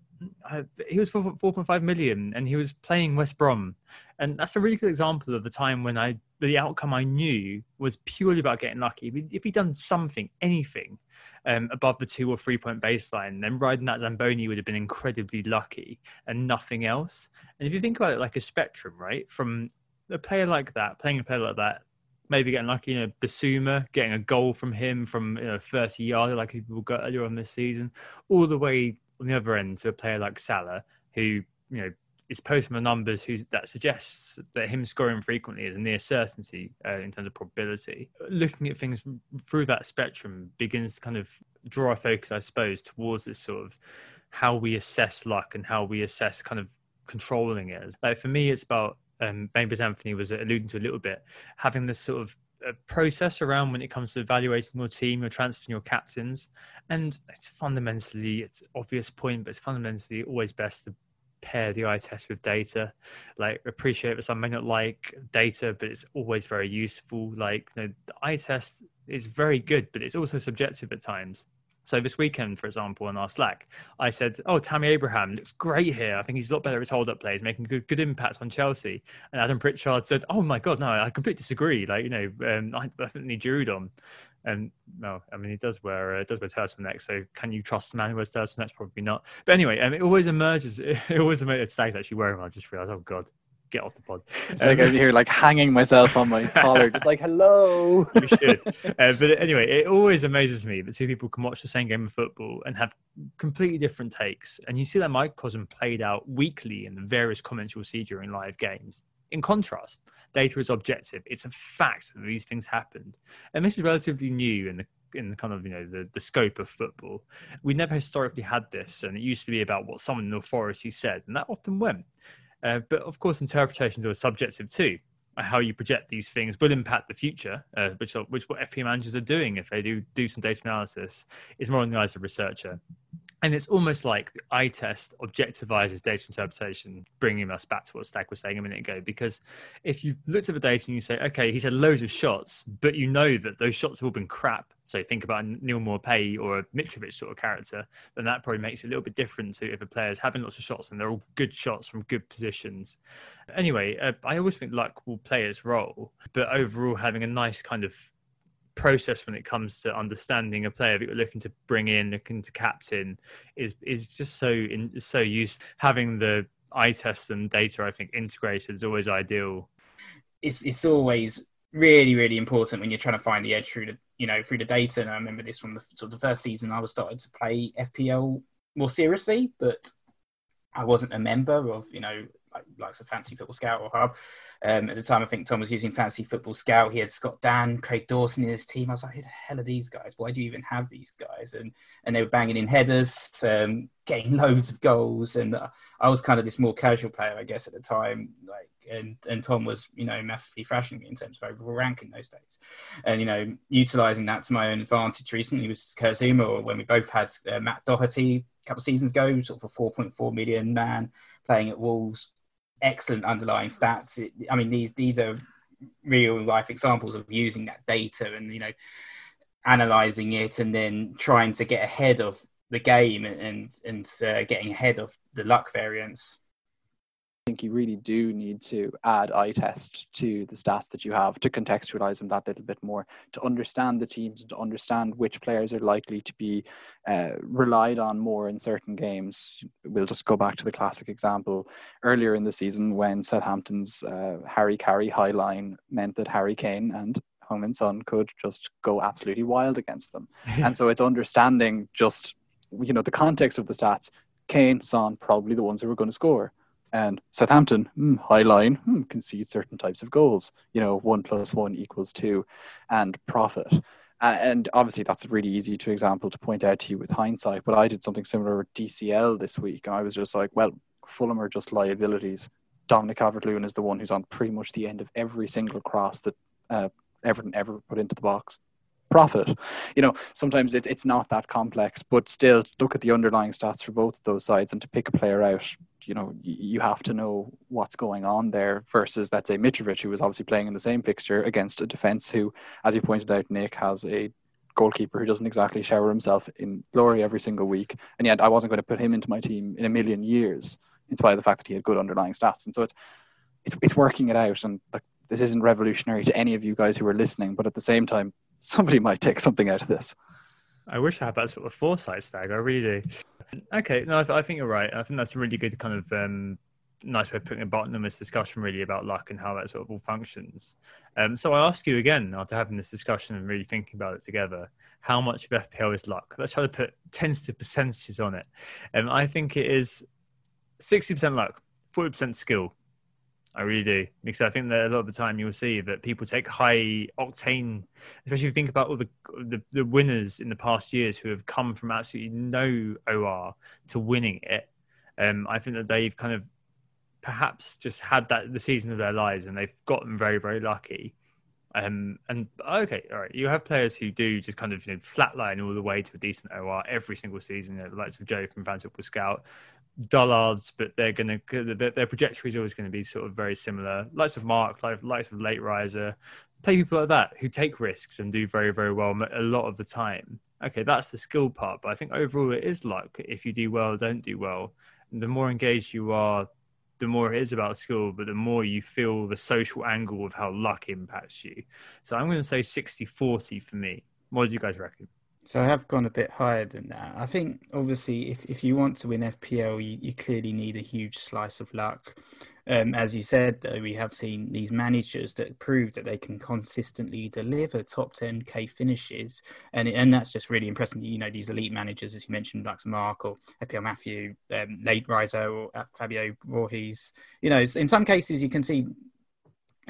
uh, he was for 4.5 million and he was playing West Brom. And that's a really good example of the time when I the outcome I knew was purely about getting lucky. If he'd done something, anything um, above the two or three point baseline, then riding that Zamboni would have been incredibly lucky and nothing else. And if you think about it like a spectrum, right? From a player like that, playing a player like that, maybe getting lucky, you know, Bissouma, getting a goal from him from you know 30 yards like people got earlier on this season, all the way on the other end to a player like Salah, who you know posting the numbers that suggests that him scoring frequently is a near certainty uh, in terms of probability. Looking at things through that spectrum begins to kind of draw our focus, I suppose, towards this sort of how we assess luck and how we assess kind of controlling it. Like for me, it's about um, maybe as Anthony was alluding to a little bit, having this sort of a process around when it comes to evaluating your team, your transferring your captains, and it's fundamentally it's obvious point, but it's fundamentally always best to pair the eye test with data. Like appreciate that some may not like data, but it's always very useful. Like you know, the eye test is very good, but it's also subjective at times. So this weekend, for example, in our Slack, I said, "Oh, Tammy Abraham looks great here. I think he's a lot better at his hold-up plays, making good good impact on Chelsea." And Adam Pritchard said, "Oh my God, no, I completely disagree. Like, you know, um, I definitely drew on." And no, I mean he does wear uh, does wear turtlenecks. So can you trust the man who wears turtlenecks? Probably not. But anyway, um, it always emerges. <laughs> It always emerges. Stag's actually wearing. I just realised. Oh God, get off the pod. It's um, like I'm here, like hanging myself on my <laughs> collar, just like hello. You <laughs> should. Uh, but anyway, it always amazes me that two people can watch the same game of football and have completely different takes. And you see that microcosm played out weekly in the various comments you'll see during live games. In contrast, data is objective. It's a fact that these things happened, and this is relatively new in the in the kind of you know the, the scope of football. We never historically had this, and it used to be about what someone in authority said, and that often went. Uh, but of course, interpretations are subjective too. How you project these things will impact the future, uh, which are, which what FP managers are doing if they do do some data analysis is more on the eyes of researcher and it's almost like the eye test objectivizes data interpretation, bringing us back to what Stag was saying a minute ago. Because if you looked at the data and you say, okay, he's had loads of shots, but you know that those shots have all been crap. So think about a Neal Maupay or a Mitrovic sort of character, then that probably makes it a little bit different to if a player's having lots of shots and they're all good shots from good positions. Anyway, uh, I always think luck will play its role, but overall having a nice kind of process when it comes to understanding a player that you're looking to bring in, looking to captain, is is just so in, so useful. Having the eye tests and data, I think, integrated is always ideal. It's it's always really really important when you're trying to find the edge through the you know through the data. And I remember this from the sort of the first season I was starting to play FPL more seriously, but I wasn't a member of you know like like a fancy football scout or hub Um, at the time, I think Tom was using Fantasy Football Scout. He had Scott Dann, Craig Dawson in his team. I was like, who the hell are these guys? Why do you even have these guys? And and they were banging in headers, um, getting <laughs> loads of goals. And uh, I was kind of this more casual player, I guess, at the time. Like, and and Tom was, you know, massively thrashing me in terms of overall ranking those days. And you know, utilizing that to my own advantage recently was or when we both had uh, Matt Doherty a couple of seasons ago, sort of a 4.4 million man playing at Wolves excellent underlying stats. It, I mean, these these are real life examples of using that data and you know analyzing it and then trying to get ahead of the game and and uh, getting ahead of the luck variance think you really do need to add eye test to the stats that you have to contextualize them that little bit more, to understand the teams and to understand which players are likely to be uh, relied on more in certain games. We'll just go back to the classic example earlier in the season when Southampton's uh, Harry Carey high line meant that Harry Kane and Heung-min Son could just go absolutely wild against them. <laughs> and so it's understanding just you know the context of the stats. Kane, Son, probably the ones who are going to score and Southampton, hmm, high line, hmm, concede certain types of goals. You know, one plus one equals two, and profit. And obviously, that's a really easy to example to point out to you with hindsight. But I did something similar with DCL this week, and I was just like, well, Fulham are just liabilities. Dominic Calvert-Lewin is the one who's on pretty much the end of every single cross that uh, Everton ever put into the box. Profit. You know, sometimes it, it's not that complex, but still look at the underlying stats for both of those sides and to pick a player out you know you have to know what's going on there versus let's say Mitrovic who was obviously playing in the same fixture against a defense who as you pointed out Nick has a goalkeeper who doesn't exactly shower himself in glory every single week and yet I wasn't going to put him into my team in a million years in spite of the fact that he had good underlying stats and so it's it's, it's working it out and like this isn't revolutionary to any of you guys who are listening but at the same time somebody might take something out of this I wish I had that sort of foresight, Stag. I really do. Okay, no, I, th- I, think you're right. I think that's a really good kind of um, nice way of putting a button on this discussion, really, about luck and how that sort of all functions. Um, so I ask you again, after having this discussion and really thinking about it together, how much of FPL is luck? Let's try to put tentative percentages on it. Um, I think it is 60% luck, 40% skill, I really do because I think that a lot of the time you'll see that people take high octane, especially if you think about all the, the, the winners in the past years who have come from absolutely no OR to winning it. Um, I think that they've kind of perhaps just had that the season of their lives and they've gotten very very lucky. Um, and okay, all right, you have players who do just kind of you know, flatline all the way to a decent OR every single season. You know, the likes of Joe from Fantasy Football Scout, dullards, but they're going to their, trajectory is always going to be sort of very similar. Likes of Mark, like likes of Late Riser, play people like that who take risks and do very very well a lot of the time. Okay, that's the skill part, but I think overall it is luck. If you do well, don't do well, the more engaged you are, the more it is about skill, but the more you feel the social angle of how luck impacts you. So I'm going to say 60-40 for me. What do you guys reckon? So I have gone a bit higher than that. I think obviously if, if you want to win FPL, you, you clearly need a huge slice of luck. Um, as you said, though, we have seen these managers that prove that they can consistently deliver top 10k finishes, and and that's just really impressive. You know, these elite managers, as you mentioned, like Mark or FPL Matthew, um, Late Riser or uh, Fabio Borges. You know, in some cases you can see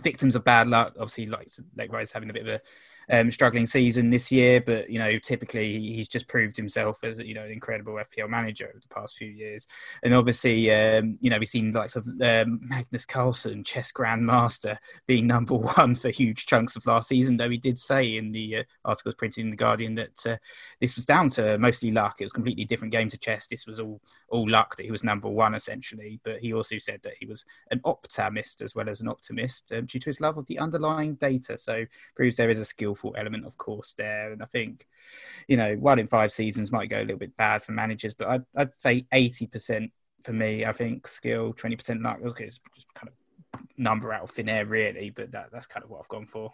victims of bad luck. Obviously, like Late Riser having a bit of a um, struggling season this year, but you know, typically he's just proved himself as you know an incredible FPL manager over the past few years. And obviously, um, you know, we've seen likes of um, Magnus Carlsen, chess grandmaster, being number <laughs> one for huge chunks of last season. Though he did say in the uh, articles printed in the Guardian that uh, this was down to mostly luck. It was completely different game to chess. This was all all luck that he was number one essentially. But he also said that he was an optimist as well as an optimist um, due to his love of the underlying data. So proves there is a skill skillful element, of course, there. And I think, you know, one in five seasons might go a little bit bad for managers, but I'd, I'd say 80% for me, I think skill, 20% luck. Okay, it's just kind of number out of thin air, really, but that, that's kind of what I've gone for.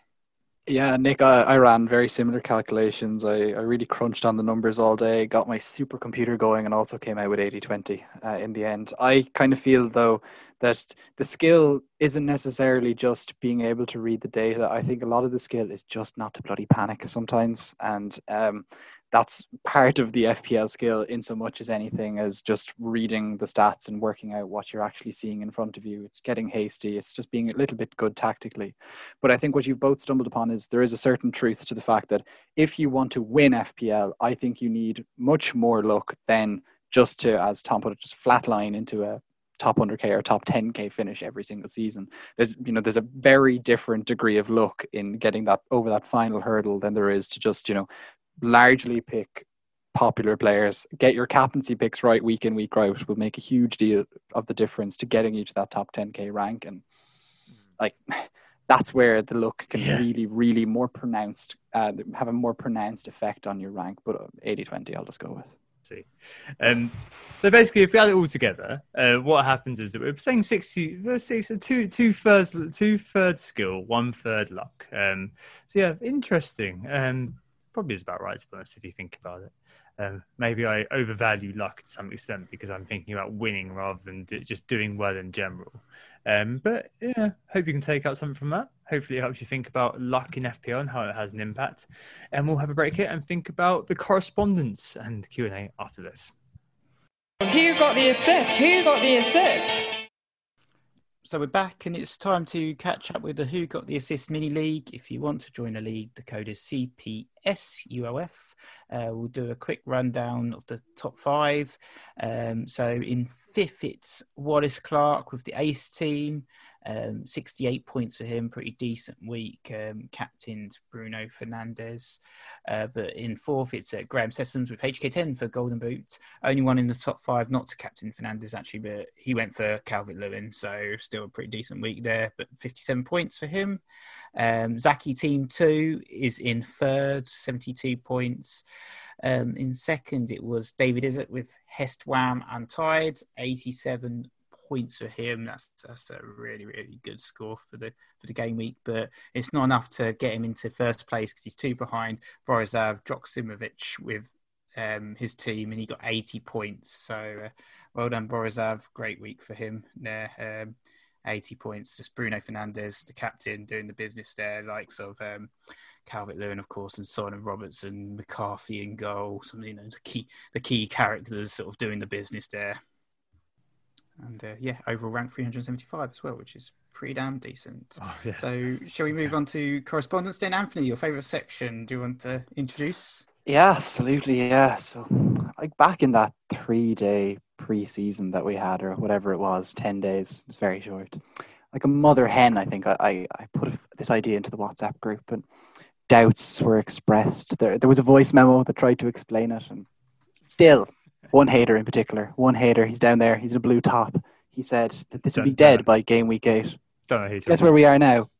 Yeah, Nick, I, I ran very similar calculations. I, I really crunched on the numbers all day, got my supercomputer going, and also came out with 80 20 uh, in the end. I kind of feel, though, that the skill isn't necessarily just being able to read the data. I think a lot of the skill is just not to bloody panic sometimes, and um, that's part of the FPL skill in so much as anything as just reading the stats and working out what you're actually seeing in front of you. It's getting hasty. It's just being a little bit good tactically. But I think what you've both stumbled upon is there is a certain truth to the fact that if you want to win FPL, I think you need much more luck than just to, as Tom put it, just flatline into a top 100k or top 10k finish every single season. There's you know there's a very different degree of luck in getting that over that final hurdle than there is to just you know largely pick popular players. Get your captaincy picks right week in, week out will make a huge deal of the difference to getting you to that top 10k rank. And like that's where the look can yeah. really, really more pronounced, uh, have a more pronounced effect on your rank. But 80 20, I'll just go with. See. Um, so basically, if we add it all together, uh, what happens is that we're saying 60, so two, two thirds, two thirds skill, one third luck. Um, so yeah, interesting. Um, probably is about right to be honest if you think about it. Um, maybe I overvalue luck to some extent because I'm thinking about winning rather than do, just doing well in general. Um, but yeah, hope you can take out something from that. Hopefully, it helps you think about luck in FPL and how it has an impact. And we'll have a break here and think about the correspondence and Q and A after this. Who got the assist? Who got the assist? So we're back, and it's time to catch up with the Who Got the Assist mini league. If you want to join the league, the code is CPSUOF. Uh, we'll do a quick rundown of the top five. Um, so in fifth, it's Wallace Clark with the Ace team. Um, 68 points for him, pretty decent week. Um, captained Bruno Fernandes, Uh, but in fourth, it's uh, Graham Sessoms with HK10 for Golden Boot. Only one in the top five, not to captain Fernandes actually, but he went for Calvert-Lewin. So still a pretty decent week there, but 57 points for him. Um, Zaki Team 2 is in third, 72 points. Um, in second, it was David Izzet with Hest Wham Untied, 87 points for him. That's that's a really really good score for the for the game week, but it's not enough to get him into first place because he's two behind Borisav Joksimovic with um, his team, and he got 80 points. So uh, well done, Borisav. Great week for him there. Um, 80 points. Just Bruno Fernandes, the captain, doing the business there, likes of um, Calvert Lewin, of course, and Simon Robertson, McCarthy in goal. Some you know the key the key characters sort of doing the business there and uh, yeah, overall rank 375 as well, which is pretty damn decent. <laughs> Oh, yeah. So, shall we move on to correspondence then? Anthony, your favourite section, do you want to introduce? Yeah, absolutely. Yeah. So, like back in that three day pre season that we had, or whatever it was, 10 days, it was very short. Like a mother hen, I think I, I, I put this idea into the WhatsApp group, and doubts were expressed. There, there was a voice memo that tried to explain it, and still one hater in particular, one hater, he's down there, he's in a blue top. He said that this would be dead by game week eight. Don't know who Guess where we are now?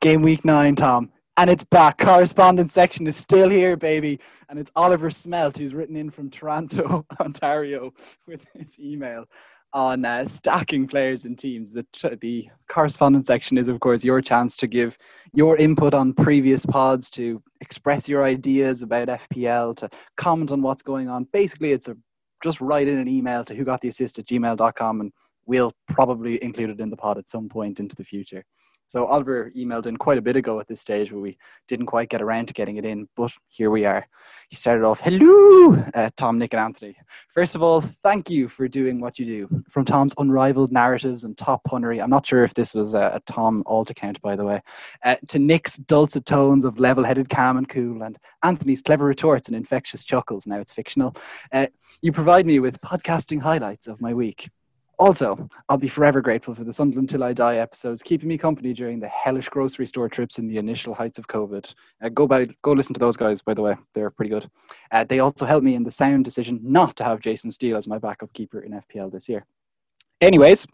Game week nine, Tom. And it's back. Correspondence section is still here, baby. And it's Oliver Smelt, who's written in from Toronto, <laughs> Ontario, with his email on uh, stacking players and teams. The, the correspondence section is, of course, your chance to give your input on previous pods, to express your ideas about FPL, to comment on what's going on. Basically, it's a just write in an email to who got the assist at gmail.com and we'll probably include it in the pod at some point into the future. So Oliver emailed in quite a bit ago at this stage where we didn't quite get around to getting it in, but here we are. He started off, hello, uh, Tom, Nick, and Anthony. First of all, thank you for doing what you do. From Tom's unrivaled narratives and top punnery, I'm not sure if this was a, a Tom alt account, by the way, uh, to Nick's dulcet tones of level-headed calm and cool, and Anthony's clever retorts and infectious chuckles, now it's fictional. Uh, you provide me with podcasting highlights of my week. Also, I'll be forever grateful for the Sunderland Till I Die episodes, keeping me company during the hellish grocery store trips in the initial heights of COVID. Uh, go by, go listen to those guys, by the way. They're pretty good. Uh, they also helped me in the sound decision not to have Jason Steele as my backup keeper in FPL this year. Anyways,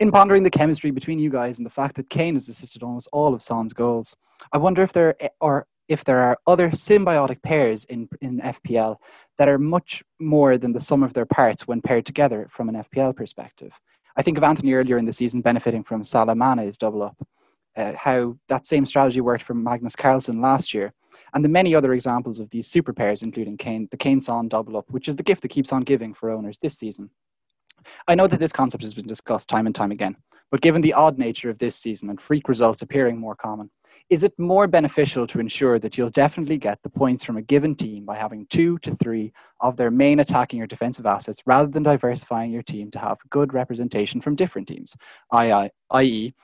in pondering the chemistry between you guys and the fact that Kane has assisted almost all of Son's goals, I wonder if there are if there are other symbiotic pairs in, in FPL that are much more than the sum of their parts when paired together from an FPL perspective. I think of Anthony earlier in the season benefiting from Salah Mane's double up, uh, how that same strategy worked for Magnus Carlsen last year, and the many other examples of these super pairs, including Kane, the Kane Son double up, which is the gift that keeps on giving for owners this season. I know that this concept has been discussed time and time again, but given the odd nature of this season and freak results appearing more common, is it more beneficial to ensure that you'll definitely get the points from a given team by having two to three of their main attacking or defensive assets rather than diversifying your team to have good representation from different teams, i.e.,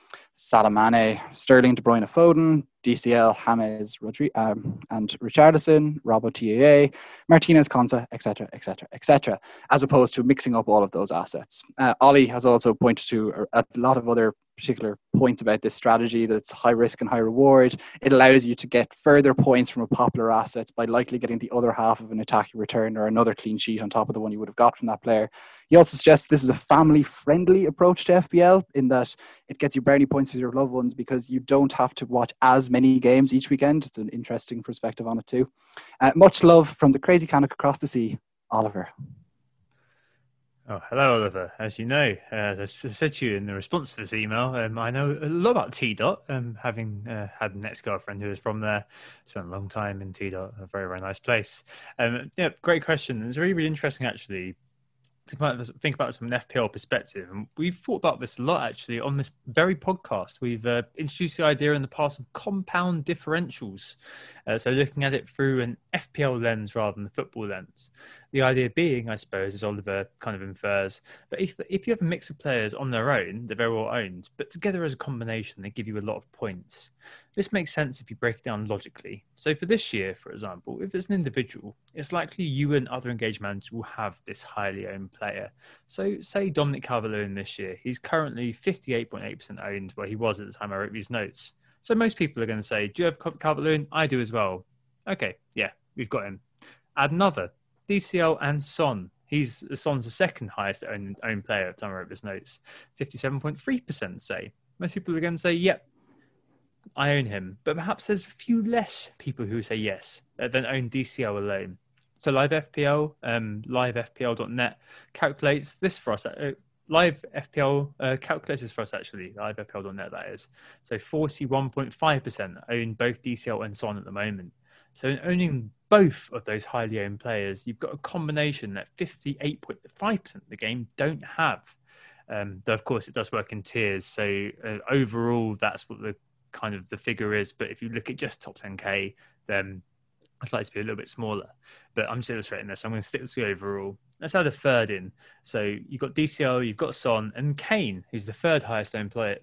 Salah Mane, Sterling, De Bruyne, Foden, DCL, James, Rodri- um, and Richarlison, Robbo TAA, Martinez, Konsa, etc., etc., etc., as opposed to mixing up all of those assets. Uh, Ollie has also pointed to a, a lot of other particular points about this strategy that it's high risk and high reward. It allows you to get further points from a popular asset by likely getting the other half of an attacking return or another clean sheet on top of the one you would have got from that player. He also suggests this is a family friendly approach to FPL in that it gets you brownie points with your loved ones because you don't have to watch as many games each weekend. It's an interesting perspective on it too. Uh, much love from the crazy Canuck across the sea, Oliver. Oh, hello, Oliver. As you know, uh, as I said to you in the response to this email, um, I know a lot about T Dot, um, having uh, had an ex girlfriend who was from there, spent a long time in T Dot, a very, very nice place. Um, yeah, great question. It's really, really interesting, actually, think about this from an FPL perspective. And we've thought about this a lot actually on this very podcast. We've uh, introduced the idea in the past of compound differentials. Uh, so looking at it through an FPL lens rather than the football lens. The idea being, I suppose, as Oliver kind of infers, that if, if you have a mix of players on their own, they're very well owned, but together as a combination, they give you a lot of points. This makes sense if you break it down logically. So for this year, for example, if it's an individual, it's likely you and other engaged managers will have this highly owned player. So say Dominic Calvert-Lewin this year, he's currently 58.8% owned, where he was at the time I wrote these notes. So most people are going to say, do you have Calvert-Lewin? I do as well. Okay, yeah, we've got him. Add another, DCL and Son. He's Son's the second highest owned, owned player at the time I wrote these notes. 57.3% say. Most people are going to say, yep, I own him. But perhaps there's a few less people who say yes uh, than own DCL alone. So Live FPL, um, livefpl.net calculates this for us. Uh, live FPL uh, calculates this for us actually. live Livefpl.net that is. So 41.5% own both DCL and Son at the moment. So in owning both of those highly owned players, you've got a combination that 58.5% of the game don't have. Um, though of course it does work in tiers. So uh, overall, that's what the kind of the figure is. But if you look at just top 10k, then I'd like to be a little bit smaller. But I'm just illustrating this. I'm going to stick with the overall. Let's add a third in. So you've got DCL, you've got Son, and Kane, who's the third highest owned player,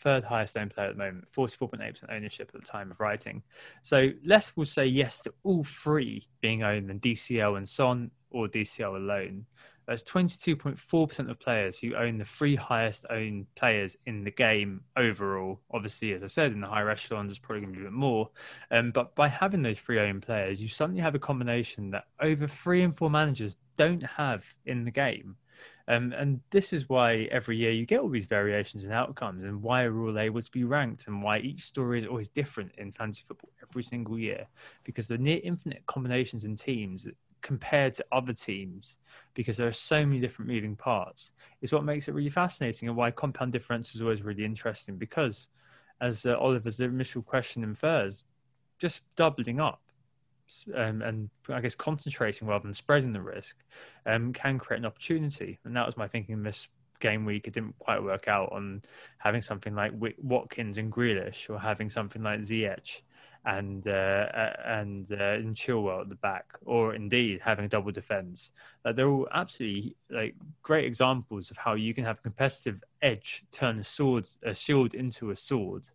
third highest owned player at the moment, 44.8% ownership at the time of writing. So less will say yes to all three being owned than DCL and Son or DCL alone. That's 22.4% of players who own the three highest owned players in the game overall. Obviously, as I said, in the higher echelons, it's probably going to be a bit more. Um, but by having those three owned players, you suddenly have a combination that over three and four managers don't have in the game. Um, and this is why every year you get all these variations in outcomes and why we're all able to be ranked and why each story is always different in fantasy football every single year because the near infinite combinations in teams compared to other teams because there are so many different moving parts is what makes it really fascinating and why compound difference is always really interesting because as uh, Oliver's initial question infers just doubling up um, and I guess concentrating rather than spreading the risk um, can create an opportunity. And that was my thinking this game week. It didn't quite work out on having something like Watkins and Grealish or having something like Ziyech and uh, and uh, and Chilwell at the back, or indeed having a double defense. Like they're all absolutely like great examples of how you can have a competitive edge turn a sword, a shield into a sword,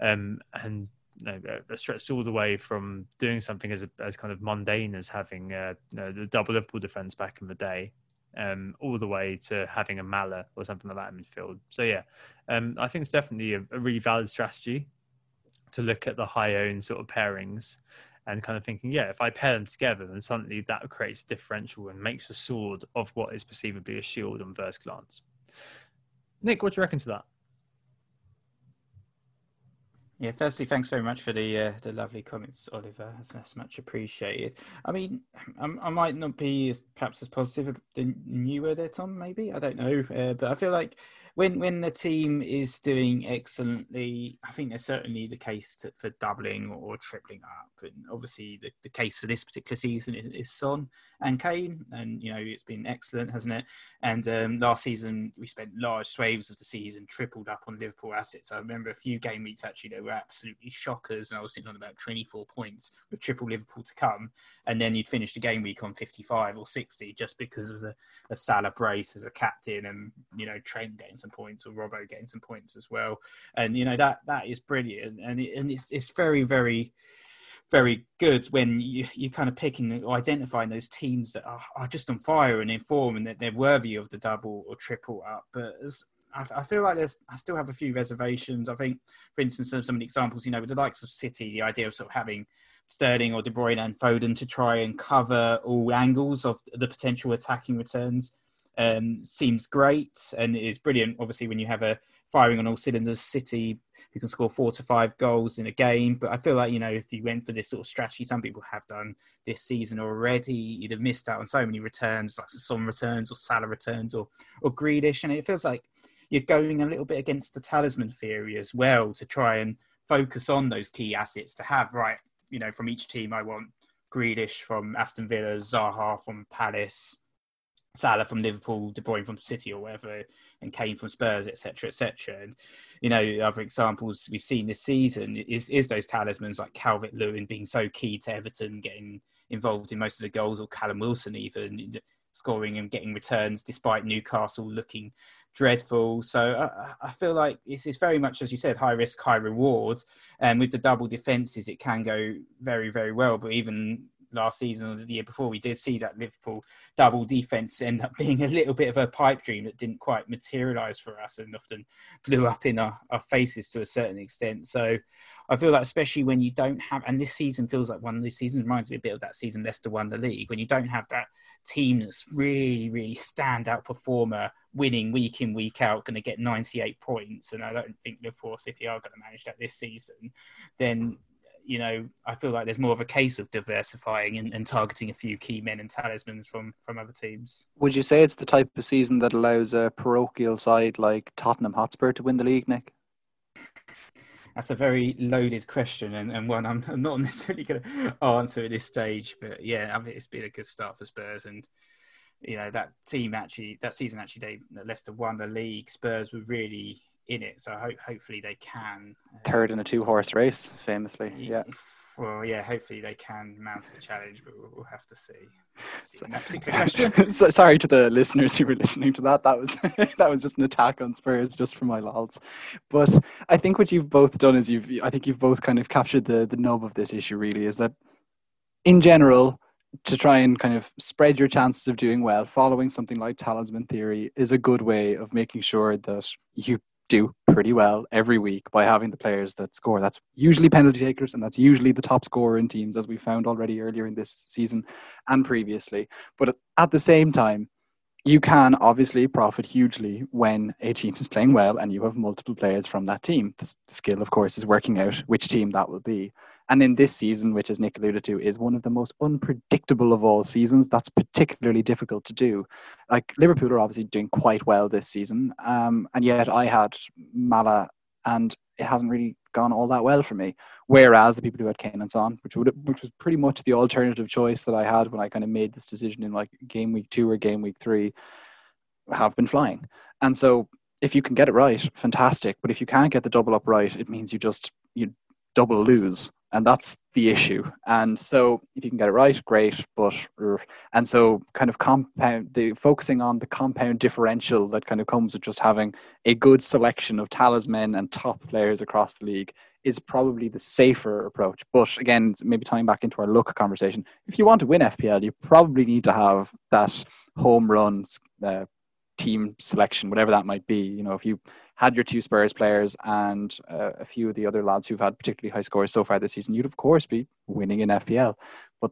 um, and know, uh, stretched all the way from doing something as a, as kind of mundane as having uh, you know, the double Liverpool defence back in the day, um, all the way to having a Mala or something like that in midfield. So yeah, um, I think it's definitely a, a, really valid strategy to look at the high own sort of pairings and kind of thinking, yeah, if I pair them together, then suddenly that creates differential and makes a sword of what is perceivably a shield on first glance. Nick, what do you reckon to that? Yeah, firstly, thanks very much for the uh, the lovely comments, Oliver. That's, that's much appreciated. I mean, I'm, i might not be as, perhaps as positive than you were there, Tom. Maybe I don't know, uh, but I feel like when when the team is doing excellently, I think there's certainly the case to, for doubling or, tripling up. And obviously, the, the case for this particular season is, is Son and Kane, and you know it's been excellent, hasn't it? And um, last season we spent large swathes of the season tripled up on Liverpool assets. I remember a few game weeks actually they were absolutely shockers, and I was sitting on about 24 points with triple Liverpool to come, and then you'd finish the game week on 55 or 60 just because of the, the Salah brace as a captain, and you know Trent getting some points or Robbo getting some points as well, and you know that that is brilliant, and it, and it's, it's very very very good when you, you're kind of picking identifying those teams that are, are just on fire and in form and that they're worthy of the double or triple up. But as, I, I, feel like there's, I still have a few reservations. I think, for instance, some, some of the examples, you know, with the likes of City, the idea of sort of having Sterling or De Bruyne and Foden to try and cover all angles of the potential attacking returns um, seems great and is brilliant. Obviously, when you have a firing on all cylinders City who can score four to five goals in a game. But I feel like, you know, if you went for this sort of strategy, some people have done this season already, you'd have missed out on so many returns, like some returns or Salah returns or, or Grealish. And it feels like you're going a little bit against the talisman theory as well to try and focus on those key assets to have, right, you know, from each team, I want Grealish from Aston Villa, Zaha from Palace, Salah from Liverpool, De Bruyne from City or whatever, and Kane from Spurs, etc., etc. And you know, other examples we've seen this season is is those talismans like Calvert Lewin being so key to Everton getting involved in most of the goals, or Callum Wilson even scoring and getting returns despite Newcastle looking dreadful. So I, I feel like it's, it's, very much, as you said, high risk, high reward. And with the double defences, it can go very, very well. But even last season or the year before, we did see that Liverpool double defence end up being a little bit of a pipe dream that didn't quite materialise for us and often blew up in our, our faces to a certain extent. So I feel like, especially when you don't have, and this season feels like one of those seasons, reminds me a bit of that season Leicester won the league, when you don't have that team that's really, really standout performer winning week in, week out, going to get 98 points, and I don't think Liverpool City are going to manage that this season, then you know, I feel like there's more of a case of diversifying and, and, targeting a few key men and talismans from from other teams. Would you say it's the type of season that allows a parochial side like Tottenham Hotspur to win the league, Nick? That's a very loaded question and, and one I'm, I'm not <laughs> necessarily going to answer at this stage. But yeah, I mean, it's been a good start for Spurs, and you know that team actually that season actually they Leicester won the league. Spurs were really in it. So ho- hopefully they can. Uh, Third in a two horse race, famously. Yeah. Well, yeah, hopefully they can mount a challenge, but we'll, we'll have to see. see <laughs> <laughs> so, sorry to the listeners who were listening to that. That was <laughs> that was just an attack on Spurs, just for my lols. But I think what you've both done is you've I think you've both kind of captured the the nub of this issue. Really, is that in general, to try and kind of spread your chances of doing well, following something like talisman theory is a good way of making sure that you do pretty well every week by having the players that score. That's usually penalty takers, and that's usually the top scorer in teams, as we found already earlier in this season and previously. But at the same time, you can obviously profit hugely when a team is playing well and you have multiple players from that team. The skill, of course, is working out which team that will be. And in this season, which as Nick alluded to, is one of the most unpredictable of all seasons, that's particularly difficult to do. Like Liverpool are obviously doing quite well this season, um, and yet I had Mala, and it hasn't really gone all that well for me. Whereas the people who had Kane and Son, which would which was pretty much the alternative choice that I had when I kind of made this decision in like game week two or game week three, have been flying. And so if you can get it right, fantastic. But if you can't get the double up right, it means you just you double lose and that's the issue. And so if you can get it right great but and so kind of compound the focusing on the compound differential that kind of comes with just having a good selection of talisman and top players across the league is probably the safer approach. But again maybe tying back into our luck conversation if you want to win fpl you probably need to have that home run uh, team selection whatever that might be you know if you had your two Spurs players and uh, a few of the other lads who've had particularly high scores so far this season, you'd of course be winning in FPL. But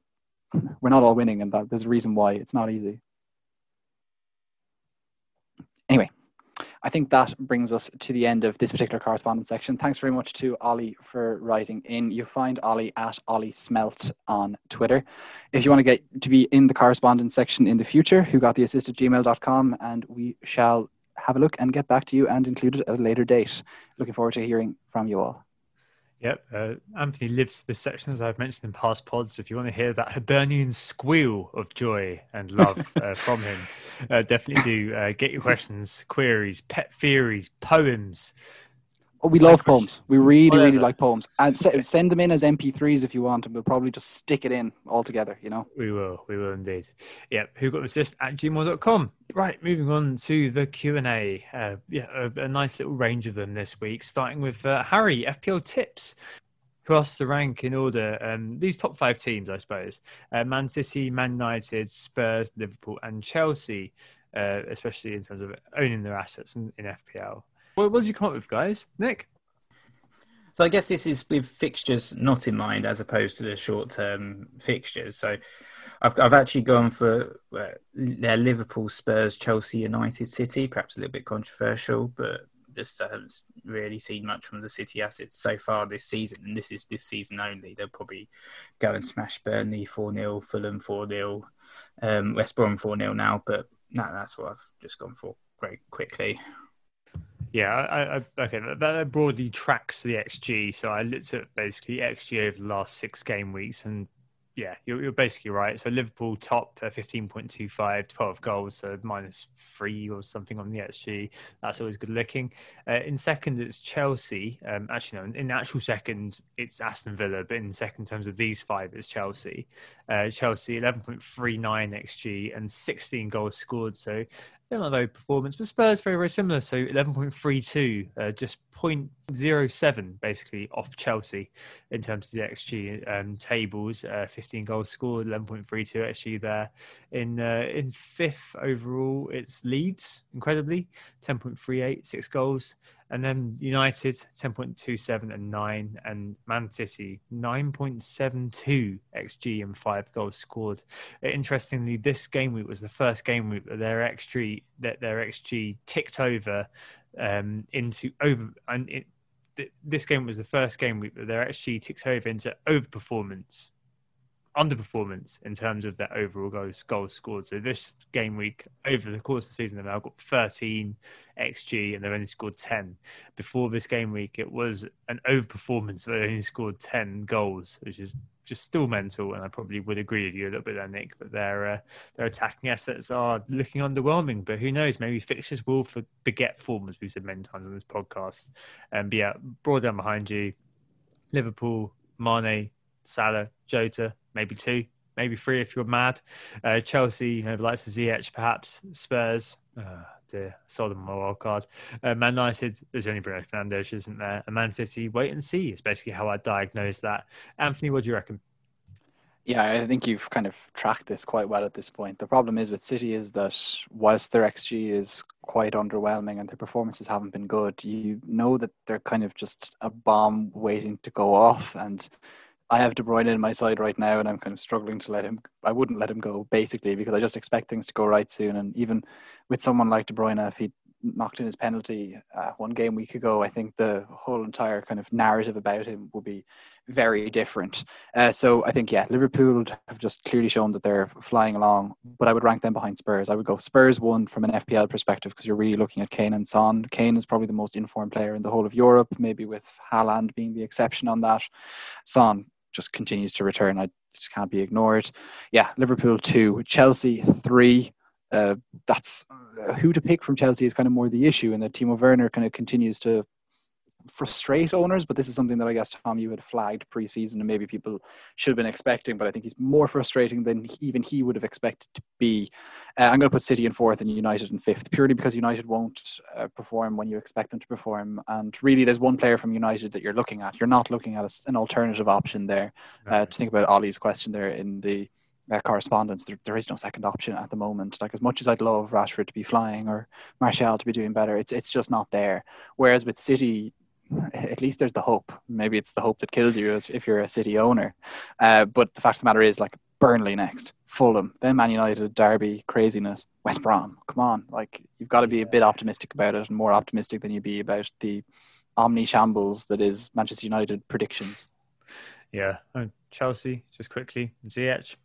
we're not all winning, and that, there's a reason why it's not easy. Anyway, I think that brings us to the end of this particular correspondence section. Thanks very much to Ollie for writing in. You find Ollie at Ollie Smelt on Twitter. If you want to get to be in the correspondence section in the future, who got the assist at gmail.com, and we shall have a look and get back to you and include it at a later date. Looking forward to hearing from you all. Yep, uh, Anthony lives this section, as I've mentioned in past pods. If you want to hear that Hibernian squeal of joy and love uh, <laughs> from him, uh, definitely do uh, get your questions, queries, pet theories, poems, we love poems. We really, really like poems. And se- send them in as MP3s if you want, and we'll probably just stick it in all together, you know? We will, we will indeed. Yep, who got assist at gmail.com. Right, moving on to the Q&A. Uh, yeah, a, a nice little range of them this week, starting with uh, Harry, FPL Tips, who asked to rank in order um, these top five teams, I suppose. Uh, Man City, Man United, Spurs, Liverpool and Chelsea, uh, especially in terms of owning their assets in, in FPL. What, what did you come up with, guys? Nick? So I guess this is with fixtures not in mind as opposed to the short-term fixtures. So I've I've actually gone for uh, Liverpool, Spurs, Chelsea, United, City. Perhaps a little bit controversial, but just I haven't really seen much from the City assets so far this season, and this is this season only. They'll probably go and smash Burnley four 0 Fulham four 0 um, West Brom four 0 now. But no, that's what I've just gone for very quickly. Yeah, I, I, okay, that, broadly tracks the XG. So I looked at basically XG over the last six game weeks, and yeah, you're, you're basically right. So Liverpool top uh, 15.25, 12 goals, so minus three or something on the XG. That's always good looking. Uh, in second, it's Chelsea. Um, actually, no, in, in actual second, it's Aston Villa, but in second terms of these five, it's Chelsea. Uh, Chelsea 11.39 XG and 16 goals scored. So they're not very performance, but Spurs very very similar. So 11.32, uh, just 0.07 basically off Chelsea in terms of the XG um, tables. Uh, 15 goals scored, 11.32 XG there. In uh, in fifth overall, it's Leeds, incredibly 10.38, six goals. And then United 10.27 and 9, and Man City 9.72 XG and 5 goals scored. Interestingly, this game week was the first game week that their XG that their XG ticked over um, into over and it, th- this game was the first game week that their XG ticks over into overperformance underperformance in terms of their overall goals goals scored. So this game week, over the course of the season, they've now got 13 xG and they've only scored 10. Before this game week, it was an overperformance. They only scored 10 goals, which is just still mental. And I probably would agree with you a little bit there, Nick. But their uh, their attacking assets are looking underwhelming. But who knows? Maybe fixtures will for beget form, as we've said many times on this podcast. And um, yeah, broad down behind you, Liverpool, Mane, Salah, Jota, maybe two, maybe three if you're mad. Uh, Chelsea, you know, likes of Ziyech, perhaps. Spurs, oh dear, saw them on my wild card. Uh, Man United, there's only Bruno Fernandes, isn't there? And Man City, wait and see is basically how I diagnose that. Anthony, what do you reckon? Yeah, I think you've kind of tracked this quite well at this point. The problem is with City is that whilst their XG is quite underwhelming and their performances haven't been good, you know that they're kind of just a bomb waiting to go off. And I have De Bruyne in my side right now, and I'm kind of struggling to let him. I wouldn't let him go basically because I just expect things to go right soon. And even with someone like De Bruyne, if he knocked in his penalty uh, one game week ago, I think the whole entire kind of narrative about him will be very different. Uh, so I think yeah, Liverpool have just clearly shown that they're flying along, but I would rank them behind Spurs. I would go Spurs one from an FPL perspective because you're really looking at Kane and Son. Kane is probably the most informed player in the whole of Europe, maybe with Haaland being the exception on that. Son just continues to return. I just can't be ignored. Yeah, Liverpool two, Chelsea three. Uh, that's uh, who to pick from Chelsea is kind of more the issue, and that Timo Werner kind of continues to frustrate owners. But this is something that I guess Tom you had flagged pre-season, and maybe people should have been expecting. But I think he's more frustrating than even he would have expected to be. Uh, I'm going to put City in fourth and United in fifth, purely because United won't uh, perform when you expect them to perform. And really, there's one player from United that you're looking at. You're not looking at a, an alternative option there. Uh, to think about Ollie's question there in the uh, correspondence, there, there is no second option at the moment. Like as much as I'd love Rashford to be flying or Martial to be doing better, it's it's just not there. Whereas with City, at least there's the hope. Maybe it's the hope that kills you as if you're a City owner. Uh, but the fact of the matter is, like Burnley next, Fulham, then Man United, Derby, craziness, West Brom. Come on, like you've got to be a bit optimistic about it, and more optimistic than you be about the omni shambles that is Manchester United predictions. Yeah, and Chelsea, just quickly, Ziyech.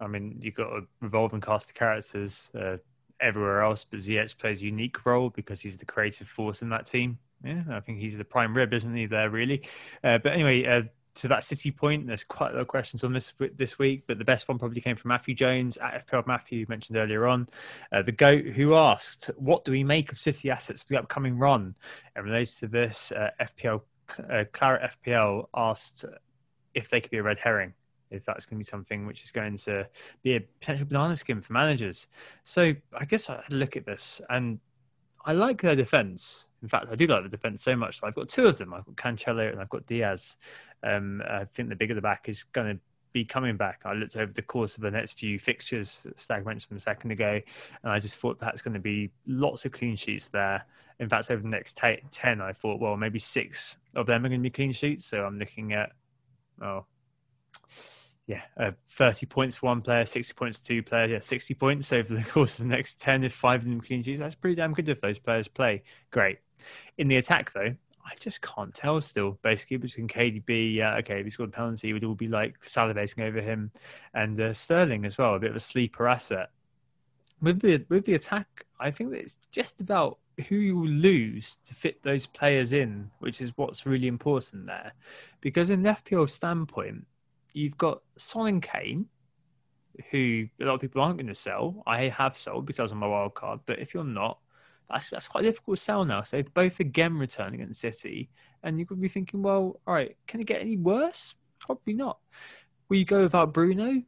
I mean, you've got a revolving cast of characters. Uh, everywhere else, but Ziyech plays a unique role because he's the creative force in that team. Yeah, I think he's the prime rib, isn't he? There, really. Uh, but anyway, uh, to that City point, there's quite a lot of questions on this this week, but the best one probably came from Matthew Jones at FPL Matthew, mentioned earlier on, uh, the goat who asked, "What do we make of City assets for the upcoming run?" And related to this, uh, FPL uh, Claret FPL asked if they could be a red herring if that's going to be something which is going to be a potential banana skin for managers. So I guess I had a look at this and I like their defense. In fact, I do like the defense so much. I've got two of them. I've got Cancelo and I've got Dias. Um, I think the bigger the back is going to be coming back. I looked over the course of the next few fixtures. Stag mentioned them a second ago, and I just thought that's going to be lots of clean sheets there. In fact, over the next t- ten, I thought, well, maybe six of them are going to be clean sheets. So I'm looking at, oh, yeah, uh, 30 points for one player, 60 points for two players. Yeah, 60 points over the <laughs> course of the next 10 if five of them clean sheets. That's pretty damn good if those players play. Great. In the attack, though, I just can't tell still, basically, between KDB, uh, okay, if he scored a penalty, we'd all be like salivating over him, and uh, Sterling as well, a bit of a sleeper asset. With the with the attack, I think that it's just about who you lose to fit those players in, which is what's really important there. Because in the FPL standpoint, you've got Son and Kane, who a lot of people aren't going to sell. I have sold because I was on my wild card, but if you're not, that's that's quite difficult to sell now. So both again returning against City, and you could be thinking, well, all right, can it get any worse? Probably not. Will you go without Bruno?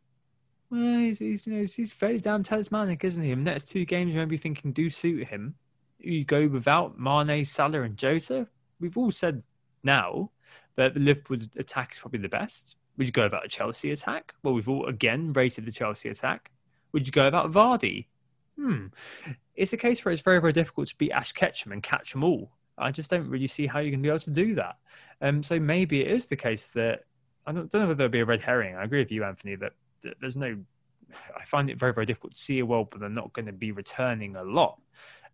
Well, he's, he's you know he's very damn talismanic, isn't he? And next two games, you're going to be thinking do suit him. You go without Mane, Salah, and Jota. We've all said now that the Liverpool attack is probably the best. Would you go about a Chelsea attack? Well, we've all again rated the Chelsea attack. Would you go about Vardy? Hmm. It's a case where it's very, very difficult to beat Ash Ketchum and catch them all. I just don't really see how you're going to be able to do that. Um, so maybe it is the case that I don't, don't know whether there'll be a red herring. I agree with you, Anthony, that, that there's no. I find it very, very difficult to see a world where they're not going to be returning a lot.